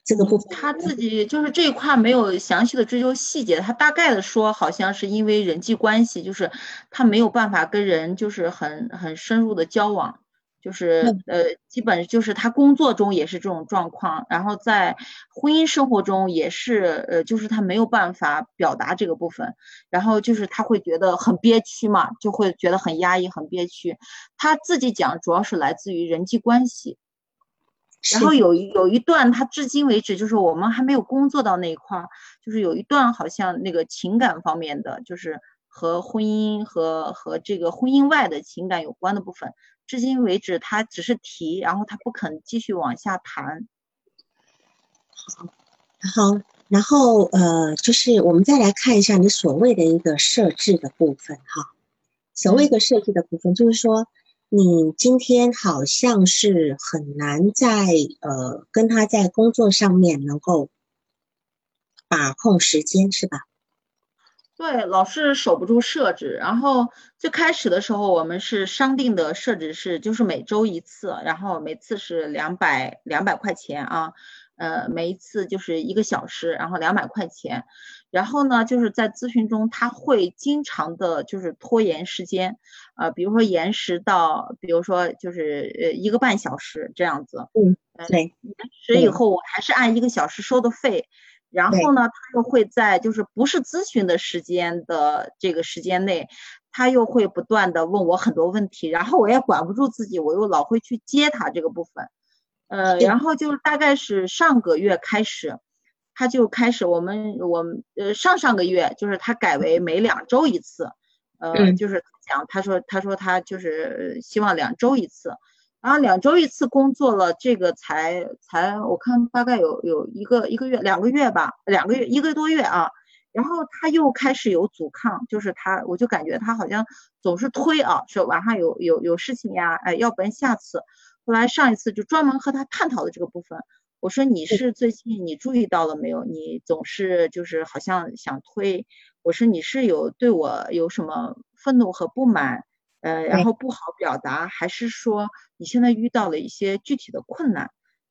这个部分他自己就是这一块没有详细的追究细节，他大概的说好像是因为人际关系，就是他没有办法跟人就是很很深入的交往。就是呃，基本就是他工作中也是这种状况，然后在婚姻生活中也是，呃，就是他没有办法表达这个部分，然后就是他会觉得很憋屈嘛，就会觉得很压抑、很憋屈。他自己讲，主要是来自于人际关系。然后有有一段，他至今为止就是我们还没有工作到那一块儿，就是有一段好像那个情感方面的，就是和婚姻和和这个婚姻外的情感有关的部分。至今为止，他只是提，然后他不肯继续往下谈。好，好，然后呃，就是我们再来看一下你所谓的一个设置的部分哈。所谓一个设置的部分，就是说你今天好像是很难在呃跟他在工作上面能够把控时间，是吧？对，老是守不住设置。然后最开始的时候，我们是商定的设置是，就是每周一次，然后每次是两百两百块钱啊，呃，每一次就是一个小时，然后两百块钱。然后呢，就是在咨询中，他会经常的就是拖延时间，呃，比如说延时到，比如说就是呃一个半小时这样子。嗯，对。延时以后，我还是按一个小时收的费。然后呢，他又会在就是不是咨询的时间的这个时间内，他又会不断的问我很多问题，然后我也管不住自己，我又老会去接他这个部分，呃，然后就大概是上个月开始，他就开始我们我们呃上上个月就是他改为每两周一次，呃，就是讲他说他说他就是希望两周一次。然后两周一次工作了，这个才才我看大概有有一个一个月两个月吧，两个月一个多月啊。然后他又开始有阻抗，就是他我就感觉他好像总是推啊，说晚上有有有事情呀，哎，要不然下次。后来上一次就专门和他探讨的这个部分，我说你是最近你注意到了没有？你总是就是好像想推，我说你是有对我有什么愤怒和不满？呃，然后不好表达，还是说你现在遇到了一些具体的困难，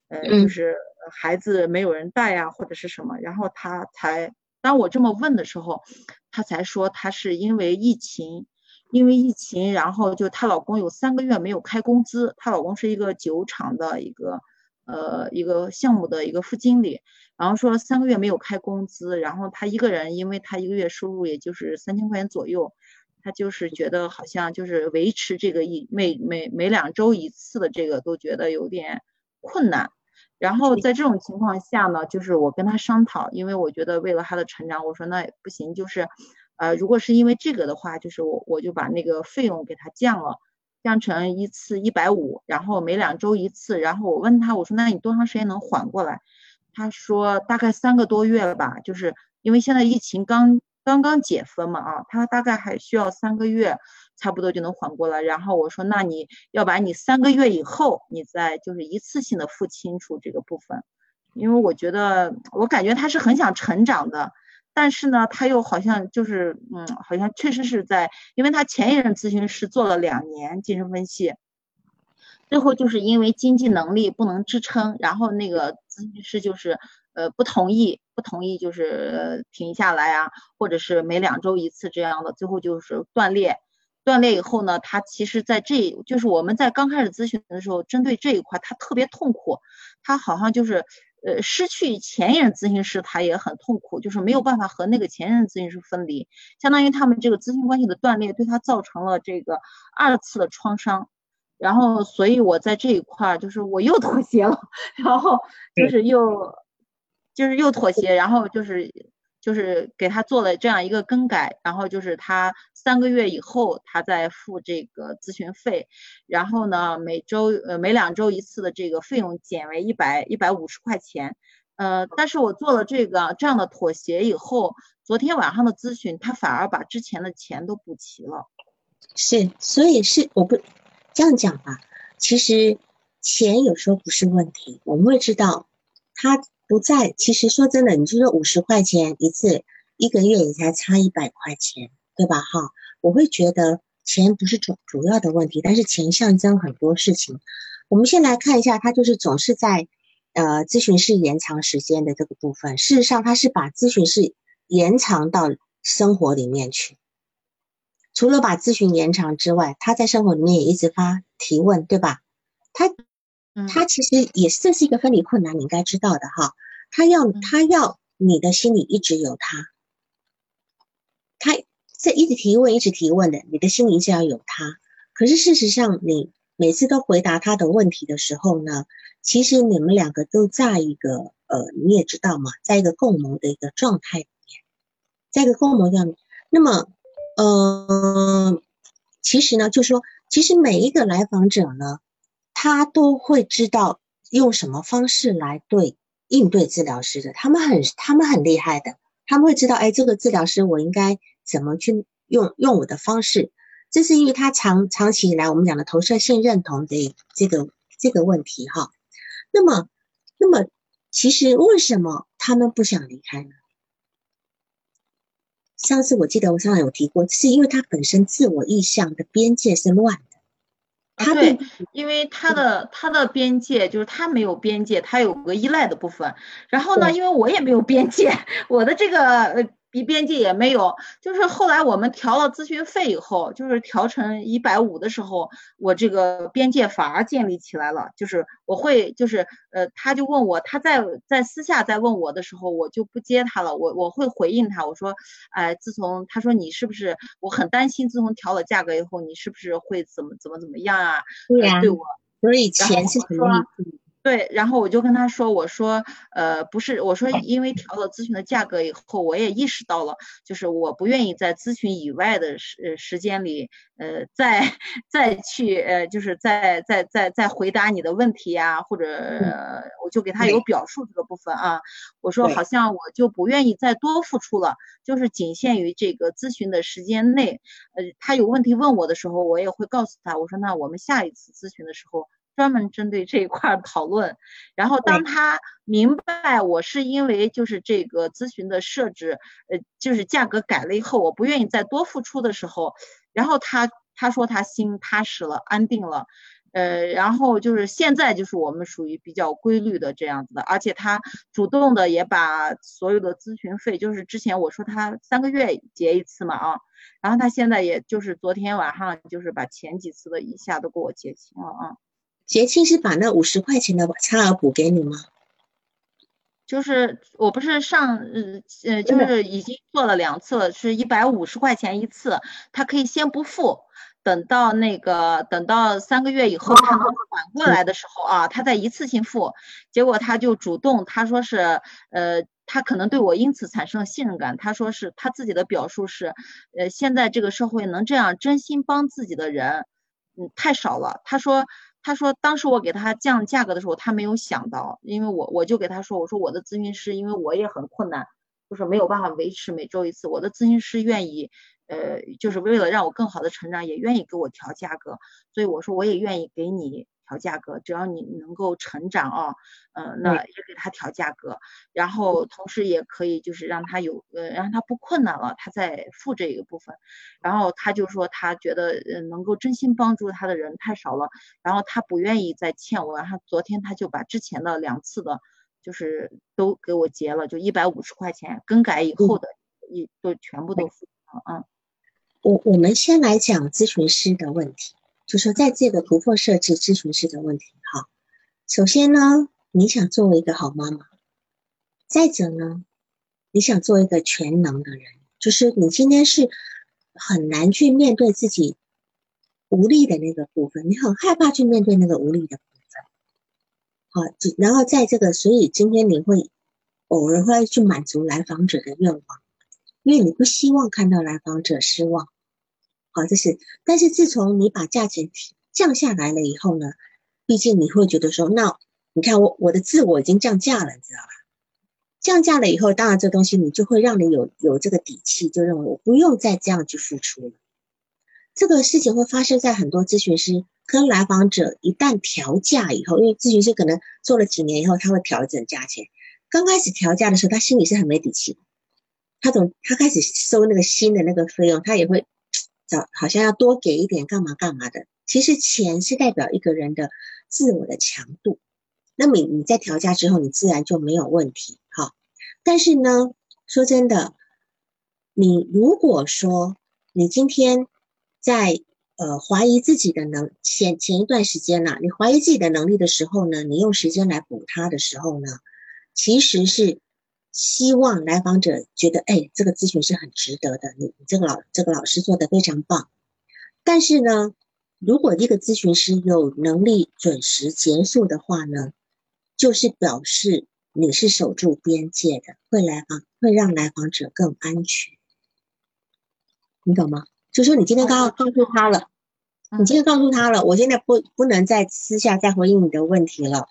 呃，就是孩子没有人带呀，或者是什么？然后他才当我这么问的时候，他才说他是因为疫情，因为疫情，然后就她老公有三个月没有开工资，她老公是一个酒厂的一个呃一个项目的一个副经理，然后说三个月没有开工资，然后她一个人，因为她一个月收入也就是三千块钱左右。他就是觉得好像就是维持这个一每每每两周一次的这个都觉得有点困难，然后在这种情况下呢，就是我跟他商讨，因为我觉得为了他的成长，我说那不行，就是呃如果是因为这个的话，就是我我就把那个费用给他降了，降成一次一百五，然后每两周一次，然后我问他我说那你多长时间能缓过来？他说大概三个多月了吧，就是因为现在疫情刚。刚刚解封嘛啊，他大概还需要三个月，差不多就能缓过来。然后我说，那你要把你三个月以后，你再就是一次性的付清楚这个部分，因为我觉得我感觉他是很想成长的，但是呢，他又好像就是嗯，好像确实是在，因为他前一任咨询师做了两年精神分析，最后就是因为经济能力不能支撑，然后那个咨询师就是呃不同意，不同意就是停下来啊，或者是每两周一次这样的，最后就是断裂。断裂以后呢，他其实在这就是我们在刚开始咨询的时候，针对这一块他特别痛苦，他好像就是呃失去前任咨询师，他也很痛苦，就是没有办法和那个前任咨询师分离，相当于他们这个咨询关系的断裂，对他造成了这个二次的创伤。然后，所以我在这一块就是我又妥协了，然后就是又就是又妥协，然后就是。就是给他做了这样一个更改，然后就是他三个月以后他再付这个咨询费，然后呢每周呃每两周一次的这个费用减为一百一百五十块钱，呃，但是我做了这个这样的妥协以后，昨天晚上的咨询他反而把之前的钱都补齐了。是，所以是我不这样讲吧，其实钱有时候不是问题，我们会知道他。不在，其实说真的，你就说五十块钱一次，一个月也才差一百块钱，对吧？哈，我会觉得钱不是主主要的问题，但是钱象征很多事情。我们先来看一下，他就是总是在呃咨询室延长时间的这个部分。事实上，他是把咨询室延长到生活里面去。除了把咨询延长之外，他在生活里面也一直发提问，对吧？他他其实也这是一个分离困难，你应该知道的哈。他要他要你的心里一直有他，他在一直提问，一直提问的，你的心里一直要有他。可是事实上，你每次都回答他的问题的时候呢，其实你们两个都在一个呃，你也知道嘛，在一个共谋的一个状态里面，在一个共谋上面。那么，呃，其实呢，就说，其实每一个来访者呢，他都会知道用什么方式来对。应对治疗师的，他们很他们很厉害的，他们会知道，哎，这个治疗师我应该怎么去用用我的方式，这是因为他长长期以来我们讲的投射性认同的这个这个问题哈。那么，那么其实为什么他们不想离开呢？上次我记得我上次有提过，是因为他本身自我意向的边界是乱的。他对，因为他的他的边界就是他没有边界，他有个依赖的部分。然后呢，因为我也没有边界，我的这个呃。比边界也没有，就是后来我们调了咨询费以后，就是调成一百五的时候，我这个边界反而建立起来了。就是我会，就是呃，他就问我，他在在私下在问我的时候，我就不接他了。我我会回应他，我说，哎，自从他说你是不是，我很担心，自从调了价格以后，你是不是会怎么怎么怎么样啊？对呀，对我，所以钱是很容易。对，然后我就跟他说，我说，呃，不是，我说，因为调了咨询的价格以后，我也意识到了，就是我不愿意在咨询以外的时时间里，呃，再再去，呃，就是再再再再回答你的问题呀，或者我就给他有表述这个部分啊，我说好像我就不愿意再多付出了，就是仅限于这个咨询的时间内，呃，他有问题问我的时候，我也会告诉他，我说那我们下一次咨询的时候。专门针对这一块讨论，然后当他明白我是因为就是这个咨询的设置，呃，就是价格改了以后，我不愿意再多付出的时候，然后他他说他心踏实了，安定了，呃，然后就是现在就是我们属于比较规律的这样子的，而且他主动的也把所有的咨询费，就是之前我说他三个月结一次嘛啊，然后他现在也就是昨天晚上就是把前几次的一下都给我结清了啊。结清是把那五十块钱的差额补给你吗？就是我不是上呃呃，就是已经做了两次了，是一百五十块钱一次，他可以先不付，等到那个等到三个月以后他 能缓过来的时候啊，他再一次性付。结果他就主动他说是呃，他可能对我因此产生了信任感。他说是他自己的表述是，呃，现在这个社会能这样真心帮自己的人，嗯，太少了。他说。他说，当时我给他降价格的时候，他没有想到，因为我我就给他说，我说我的咨询师，因为我也很困难，就是没有办法维持每周一次，我的咨询师愿意，呃，就是为了让我更好的成长，也愿意给我调价格，所以我说我也愿意给你。调价格，只要你能够成长啊，嗯，那也给他调价格，然后同时也可以就是让他有呃让他不困难了，他再付这一个部分，然后他就说他觉得呃能够真心帮助他的人太少了，然后他不愿意再欠我，然后昨天他就把之前的两次的。就是都给我结了，就一百五十块钱，更改以后的一都全部都付了啊。我我们先来讲咨询师的问题，就说在这个突破设置咨询师的问题哈。首先呢，你想作为一个好妈妈，再者呢，你想做一个全能的人，就是你今天是很难去面对自己无力的那个部分，你很害怕去面对那个无力的部分。好，然后在这个，所以今天你会偶尔会去满足来访者的愿望，因为你不希望看到来访者失望。好，这是，但是自从你把价钱降下来了以后呢，毕竟你会觉得说，那你看我我的自我已经降价了，你知道吧？降价了以后，当然这东西你就会让你有有这个底气，就认为我不用再这样去付出了。这个事情会发生在很多咨询师。跟来访者一旦调价以后，因为咨询师可能做了几年以后，他会调整价钱。刚开始调价的时候，他心里是很没底气。他总他开始收那个新的那个费用，他也会好像要多给一点，干嘛干嘛的。其实钱是代表一个人的自我的强度。那么你你在调价之后，你自然就没有问题。哈，但是呢，说真的，你如果说你今天在。呃，怀疑自己的能前前一段时间呢，你怀疑自己的能力的时候呢，你用时间来补它的时候呢，其实是希望来访者觉得，哎，这个咨询是很值得的，你你这个老这个老师做的非常棒。但是呢，如果一个咨询师有能力准时结束的话呢，就是表示你是守住边界的，会来访会让来访者更安全，你懂吗？就说你今天刚刚告诉他了，你今天告诉他了，我现在不不能再私下再回应你的问题了。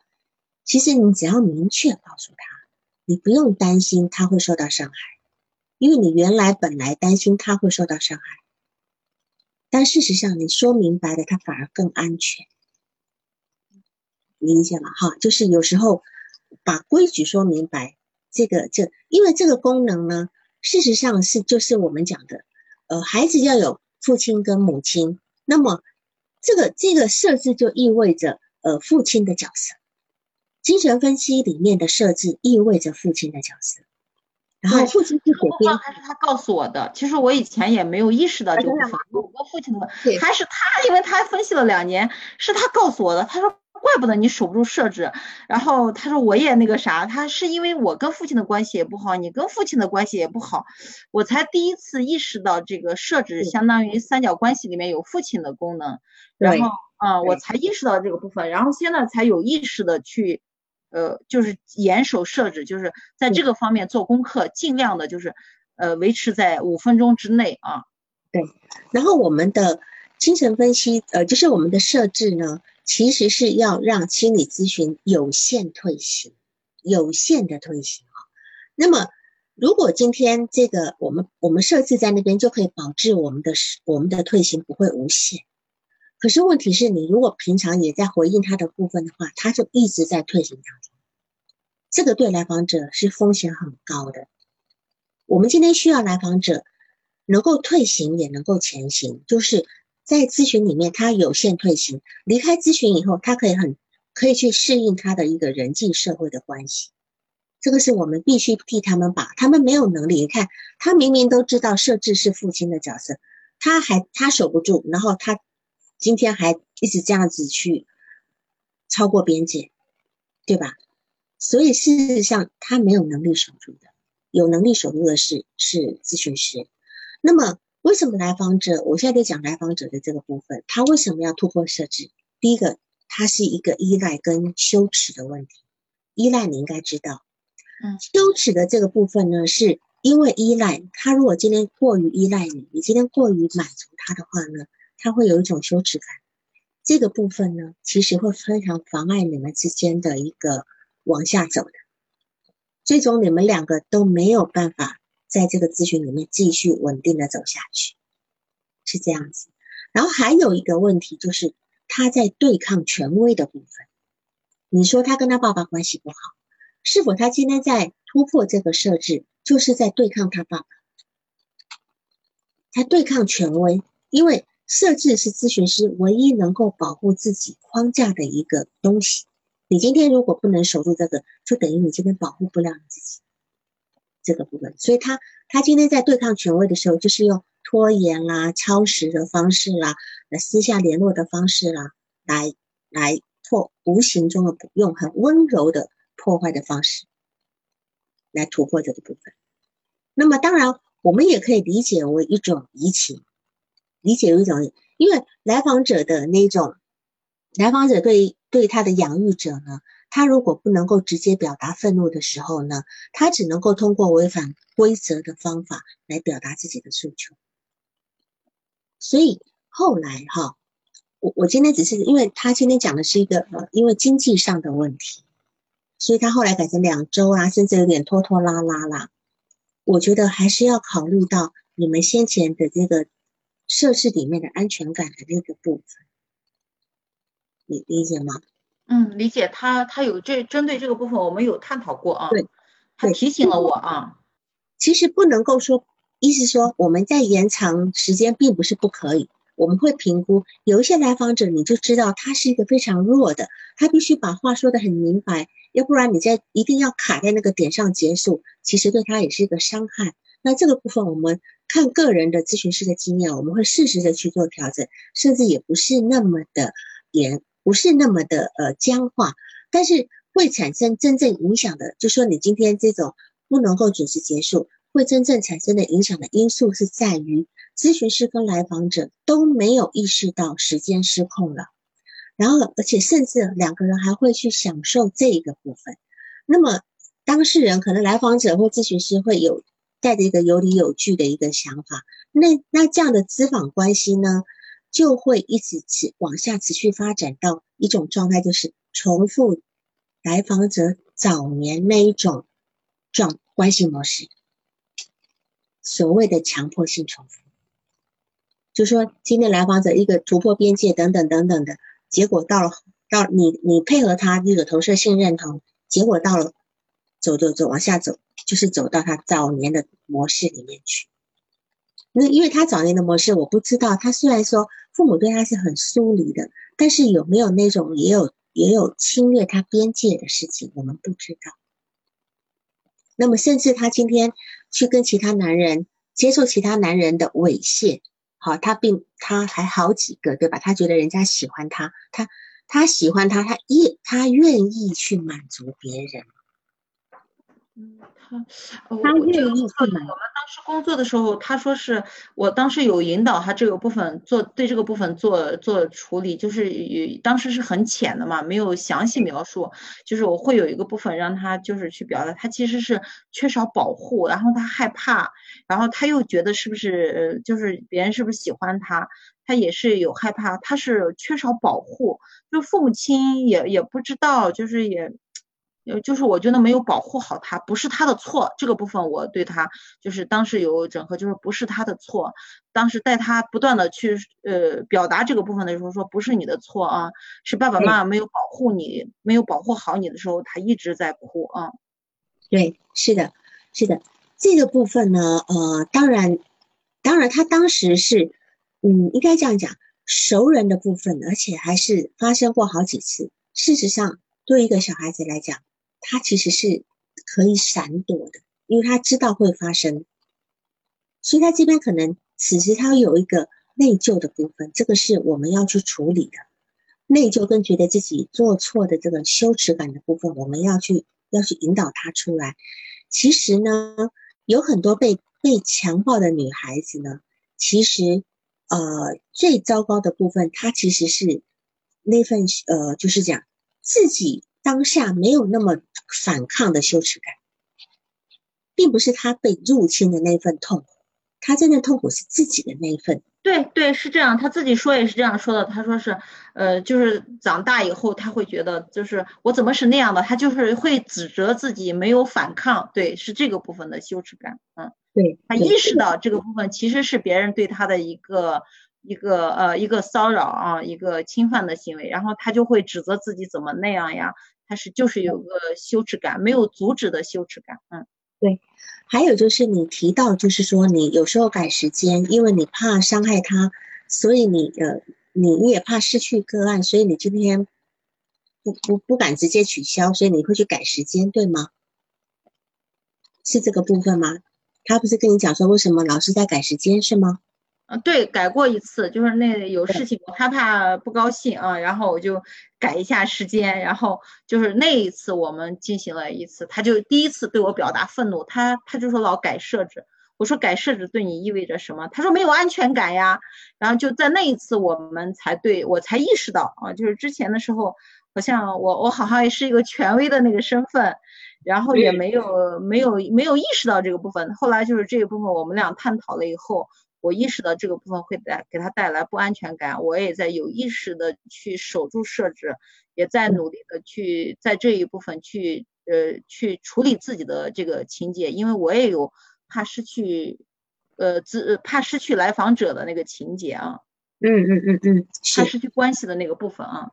其实你只要明确告诉他，你不用担心他会受到伤害，因为你原来本来担心他会受到伤害，但事实上你说明白了，他反而更安全。理解吗？哈，就是有时候把规矩说明白，这个这因为这个功能呢，事实上是就是我们讲的。呃，孩子要有父亲跟母亲，那么这个这个设置就意味着呃父亲的角色。精神分析里面的设置意味着父亲的角色，然后父亲是左边，还是他告诉我的？其实我以前也没有意识到这个部分。我父亲的，还是他，因为他分析了两年，是他告诉我的。他说。怪不得你守不住设置，然后他说我也那个啥，他是因为我跟父亲的关系也不好，你跟父亲的关系也不好，我才第一次意识到这个设置相当于三角关系里面有父亲的功能，然后啊我才意识到这个部分，然后现在才有意识的去，呃就是严守设置，就是在这个方面做功课，尽量的就是呃维持在五分钟之内啊。对，然后我们的精神分析呃就是我们的设置呢。其实是要让心理咨询有限退行，有限的退行啊。那么，如果今天这个我们我们设置在那边，就可以保证我们的我们的退行不会无限。可是问题是你如果平常也在回应他的部分的话，他就一直在退行当中，这个对来访者是风险很高的。我们今天需要来访者能够退行，也能够前行，就是。在咨询里面，他有限退行，离开咨询以后，他可以很可以去适应他的一个人际社会的关系。这个是我们必须替他们把，他们没有能力。你看，他明明都知道设置是父亲的角色，他还他守不住，然后他今天还一直这样子去超过边界，对吧？所以事实上，他没有能力守住的，有能力守住的是是咨询师。那么。为什么来访者？我现在在讲来访者的这个部分，他为什么要突破设置？第一个，他是一个依赖跟羞耻的问题。依赖你应该知道，嗯，羞耻的这个部分呢，是因为依赖他。如果今天过于依赖你，你今天过于满足他的话呢，他会有一种羞耻感。这个部分呢，其实会非常妨碍你们之间的一个往下走的，最终你们两个都没有办法。在这个咨询里面继续稳定的走下去，是这样子。然后还有一个问题就是，他在对抗权威的部分。你说他跟他爸爸关系不好，是否他今天在突破这个设置，就是在对抗他爸爸？他对抗权威，因为设置是咨询师唯一能够保护自己框架的一个东西。你今天如果不能守住这个，就等于你今天保护不了你自己这个部分。所以他他今天在对抗权威的时候，就是用拖延啦、超时的方式啦、私下联络的方式啦，来来破无形中的用很温柔的破坏的方式来突破这个部分。那么当然，我们也可以理解为一种移情，理解为一种，因为来访者的那种。来访者对对他的养育者呢，他如果不能够直接表达愤怒的时候呢，他只能够通过违反规则的方法来表达自己的诉求。所以后来哈，我我今天只是因为他今天讲的是一个呃，因为经济上的问题，所以他后来改成两周啊，甚至有点拖拖拉拉啦。我觉得还是要考虑到你们先前的这个设施里面的安全感的那个部分。你理解吗？嗯，理解。他他有这针对这个部分，我们有探讨过啊。对，他提醒了我啊。其实不能够说，意思说我们在延长时间并不是不可以，我们会评估有一些来访者，你就知道他是一个非常弱的，他必须把话说得很明白，要不然你在一定要卡在那个点上结束，其实对他也是一个伤害。那这个部分我们看个人的咨询师的经验，我们会适时的去做调整，甚至也不是那么的严。不是那么的呃僵化，但是会产生真正影响的，就说你今天这种不能够准时结束，会真正产生的影响的因素是在于咨询师跟来访者都没有意识到时间失控了，然后而且甚至两个人还会去享受这一个部分，那么当事人可能来访者或咨询师会有带着一个有理有据的一个想法，那那这样的咨访关系呢？就会一直持往下持续发展到一种状态，就是重复来访者早年那一种状关系模式，所谓的强迫性重复，就说今天来访者一个突破边界等等等等的结果，到了到你你配合他一个投射性认同，结果到了走走走往下走，就是走到他早年的模式里面去。那因为他早年的模式，我不知道他虽然说。父母对他是很疏离的，但是有没有那种也有也有侵略他边界的事情，我们不知道。那么，甚至他今天去跟其他男人接受其他男人的猥亵，好，他并他还好几个，对吧？他觉得人家喜欢他，他他喜欢他，他愿他愿意去满足别人。嗯，他他愿意去满。当时工作的时候，他说是我当时有引导他这个部分做对这个部分做做处理，就是当时是很浅的嘛，没有详细描述。就是我会有一个部分让他就是去表达，他其实是缺少保护，然后他害怕，然后他又觉得是不是就是别人是不是喜欢他，他也是有害怕，他是缺少保护，就父母亲也也不知道，就是也。呃，就是我觉得没有保护好他，不是他的错。这个部分我对他就是当时有整合，就是不是他的错。当时带他不断的去呃表达这个部分的时候，说不是你的错啊，是爸爸妈妈没有保护你，没有保护好你的时候，他一直在哭啊。对，是的，是的，这个部分呢，呃，当然，当然他当时是，嗯，应该这样讲，熟人的部分，而且还是发生过好几次。事实上，对一个小孩子来讲，他其实是可以闪躲的，因为他知道会发生，所以他这边可能此时他有一个内疚的部分，这个是我们要去处理的。内疚跟觉得自己做错的这个羞耻感的部分，我们要去要去引导他出来。其实呢，有很多被被强暴的女孩子呢，其实呃最糟糕的部分，她其实是那份呃就是讲自己。当下没有那么反抗的羞耻感，并不是他被入侵的那份痛苦，他真正痛苦是自己的那一份。对对，是这样，他自己说也是这样说的。他说是，呃，就是长大以后他会觉得，就是我怎么是那样的，他就是会指责自己没有反抗。对，是这个部分的羞耻感。嗯，对他意识到这个部分其实是别人对他的一个。一个呃一个骚扰啊，一个侵犯的行为，然后他就会指责自己怎么那样呀？他是就是有个羞耻感，没有阻止的羞耻感。嗯，对。还有就是你提到，就是说你有时候改时间，因为你怕伤害他，所以你呃你你也怕失去个案，所以你今天不不不敢直接取消，所以你会去改时间，对吗？是这个部分吗？他不是跟你讲说为什么老师在改时间是吗？嗯，对，改过一次，就是那有事情，我害怕不高兴啊，然后我就改一下时间，然后就是那一次我们进行了一次，他就第一次对我表达愤怒，他他就说老改设置，我说改设置对你意味着什么？他说没有安全感呀，然后就在那一次我们才对我才意识到啊，就是之前的时候好像我我好像也是一个权威的那个身份。然后也没有没有没有意识到这个部分，后来就是这一部分我们俩探讨了以后，我意识到这个部分会带给他带来不安全感，我也在有意识的去守住设置，也在努力的去在这一部分去呃去处理自己的这个情节，因为我也有怕失去呃自怕失去来访者的那个情节啊，嗯嗯嗯嗯，怕失去关系的那个部分啊，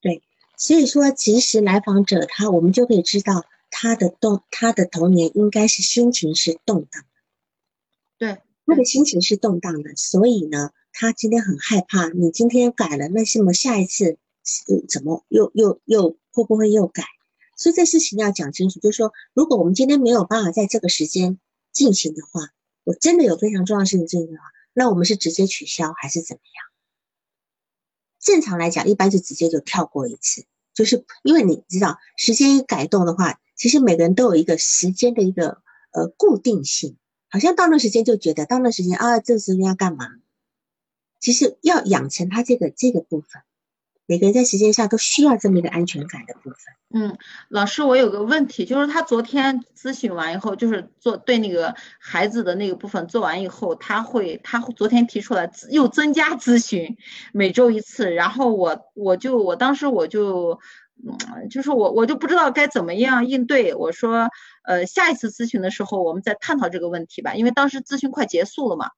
对，所以说其实来访者他我们就可以知道。他的动，他的童年应该是心情是动荡他的心情是动荡的，所以呢，他今天很害怕。你今天改了，那什么下一次怎么又又又会不会又改？所以这事情要讲清楚，就是说，如果我们今天没有办法在这个时间进行的话，我真的有非常重要的事情进行的话，那我们是直接取消还是怎么样？正常来讲，一般是直接就跳过一次，就是因为你知道时间一改动的话。其实每个人都有一个时间的一个呃固定性，好像到那时间就觉得到那时间啊，这时间要干嘛？其实要养成他这个这个部分，每个人在时间上都需要这么一个安全感的部分。嗯，老师，我有个问题，就是他昨天咨询完以后，就是做对那个孩子的那个部分做完以后，他会他昨天提出来又增加咨询，每周一次，然后我我就我当时我就。嗯，就是我，我就不知道该怎么样应对。我说，呃，下一次咨询的时候，我们再探讨这个问题吧。因为当时咨询快结束了嘛，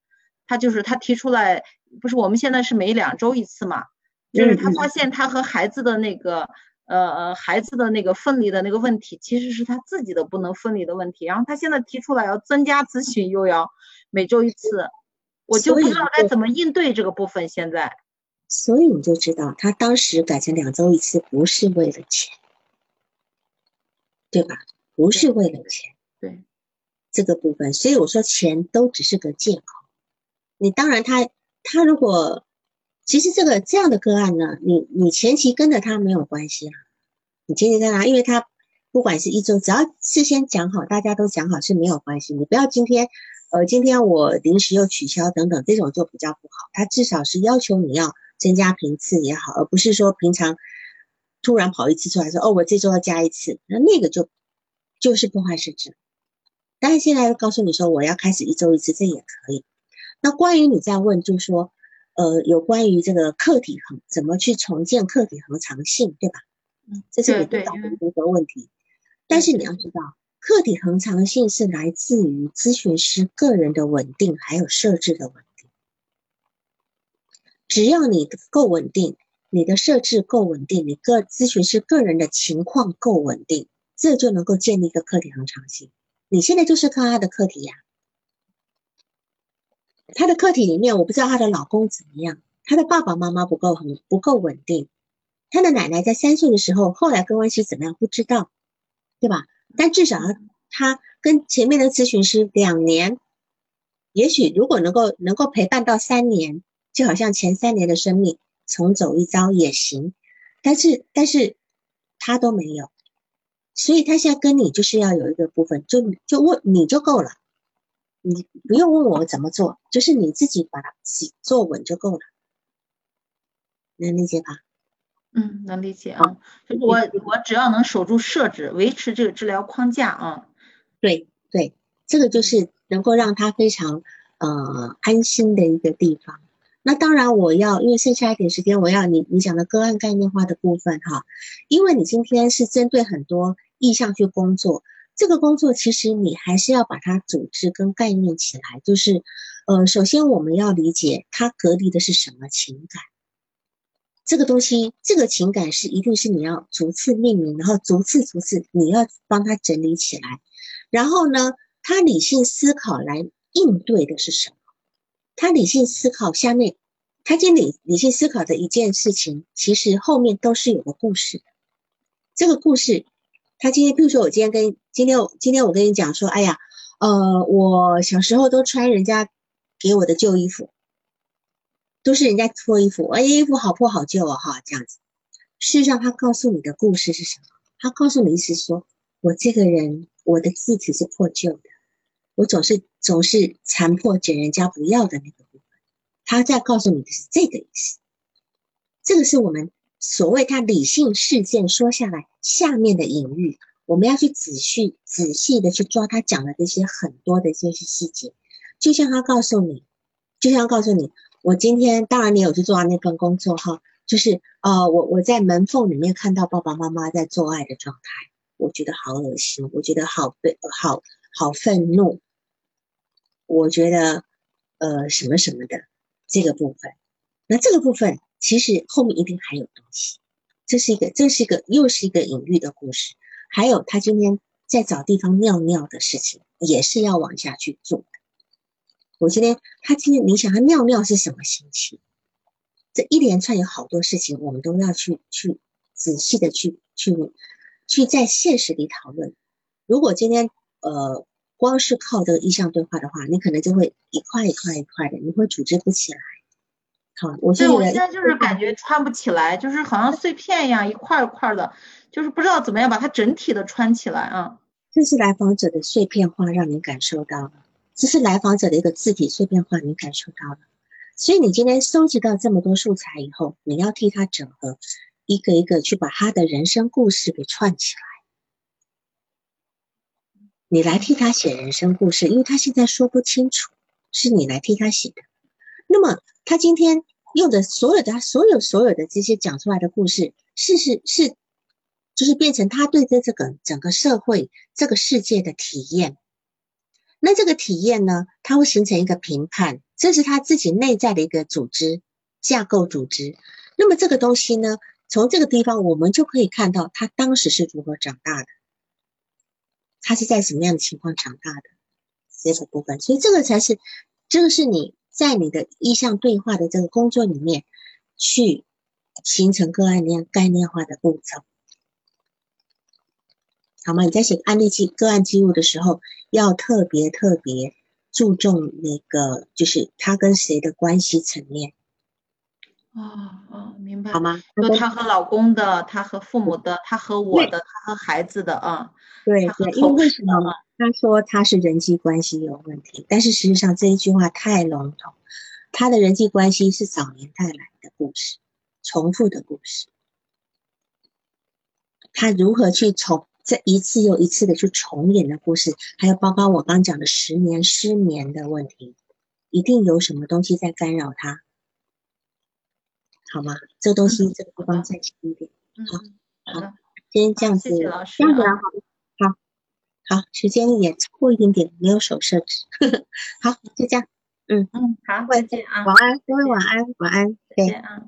他就是他提出来，不是我们现在是每两周一次嘛，就是他发现他和孩子的那个，呃呃，孩子的那个分离的那个问题，其实是他自己的不能分离的问题。然后他现在提出来要增加咨询，又要每周一次，我就不知道该怎么应对这个部分。现在。所以你就知道，他当时改成两周一次，不是为了钱，对吧？不是为了钱，对这个部分。所以我说，钱都只是个借口。你当然，他他如果其实这个这样的个案呢，你你前期跟着他没有关系啊。你前期跟他，因为他不管是一周，只要事先讲好，大家都讲好是没有关系。你不要今天，呃，今天我临时又取消等等，这种就比较不好。他至少是要求你要。增加频次也好，而不是说平常突然跑一次出来说哦，我这周要加一次，那那个就就是破坏设置。但是现在告诉你说我要开始一周一次，这也可以。那关于你在问，就是说呃，有关于这个客体恒怎么去重建客体恒常性，对吧？嗯，这是你遇到的一个问题。但是你要知道，客体恒常性是来自于咨询师个人的稳定，还有设置的稳定。只要你够稳定，你的设置够稳定，你个咨询师个人的情况够稳定，这就能够建立一个课题恒常性。你现在就是看他的课题呀，他的课题里面，我不知道他的老公怎么样，他的爸爸妈妈不够很不够稳定，他的奶奶在三岁的时候，后来跟关系怎么样不知道，对吧？但至少他跟前面的咨询师两年，也许如果能够能够陪伴到三年。就好像前三年的生命重走一遭也行，但是但是他都没有，所以他现在跟你就是要有一个部分，就就问你就够了，你不用问我怎么做，就是你自己把它自己做稳就够了，能理解吧？嗯，能理解啊，就是我我只要能守住设置，维持这个治疗框架啊，对对，这个就是能够让他非常呃安心的一个地方。那当然，我要因为剩下一点时间，我要你你讲的个案概念化的部分哈，因为你今天是针对很多意向去工作，这个工作其实你还是要把它组织跟概念起来，就是，呃，首先我们要理解它隔离的是什么情感，这个东西，这个情感是一定是你要逐次命名，然后逐次逐次你要帮他整理起来，然后呢，他理性思考来应对的是什么？他理性思考下面，他经理理性思考的一件事情，其实后面都是有个故事的。这个故事，他今天，比如说我今天跟今天我今天我跟你讲说，哎呀，呃，我小时候都穿人家给我的旧衣服，都是人家脱衣服，哎，衣服好破好旧啊，哈，这样子。事实上，他告诉你的故事是什么？他告诉你是说，我这个人，我的字体是破旧的，我总是总是残破捡人家不要的那个部分。他在告诉你的是这个意思。这个是我们所谓他理性事件说下来下面的隐喻，我们要去仔细仔细的去抓他讲的这些很多的这些细节。就像他告诉你，就像告诉你，我今天当然你有去做完那份工作哈。就是呃，我我在门缝里面看到爸爸妈妈在做爱的状态，我觉得好恶心，我觉得好被好好愤怒，我觉得呃什么什么的这个部分，那这个部分其实后面一定还有东西，这是一个这是一个又是一个隐喻的故事，还有他今天在找地方尿尿的事情也是要往下去做的。我今天他今天你想他尿尿是什么心情？这一连串有好多事情，我们都要去去仔细的去去去在现实里讨论。如果今天呃光是靠这个意向对话的话，你可能就会一块一块一块的，你会组织不起来。好，我对我现在就是感觉穿不起来，就是好像碎片一样一块一块的，就是不知道怎么样把它整体的穿起来啊。这是来访者的碎片化，让你感受到了；这是来访者的一个字体碎片化，你感受到了。所以你今天收集到这么多素材以后，你要替他整合，一个一个去把他的人生故事给串起来。你来替他写人生故事，因为他现在说不清楚，是你来替他写的。那么他今天用的所有的、所有、所有的这些讲出来的故事，是是是，就是变成他对这这个整个社会、这个世界的体验。那这个体验呢，它会形成一个评判。这是他自己内在的一个组织架构组织，那么这个东西呢，从这个地方我们就可以看到他当时是如何长大的，他是在什么样的情况长大的这个部分，所以这个才是，这个是你在你的意向对话的这个工作里面去形成个案那样概念化的步骤，好吗？你在写案例记个案记录的时候，要特别特别。注重那个，就是他跟谁的关系层面。哦哦，明白。好吗？就她和老公的，她和父母的，她和我的，她和孩子的啊。对对，因为为什么他说他是人际关系有问题？但是实际上这一句话太笼统，他的人际关系是早年带来的故事，重复的故事。他如何去重？这一次又一次的去重演的故事，还有包括我刚讲的十年失眠的问题，一定有什么东西在干扰他，好吗？这个东西这个地方再轻一点。好，好，今天这样子，这样子好，好，好，时间也超过一点点，没有手设置。好，就这样。嗯嗯，好，再见啊，晚安，各位晚安，晚安，再见啊。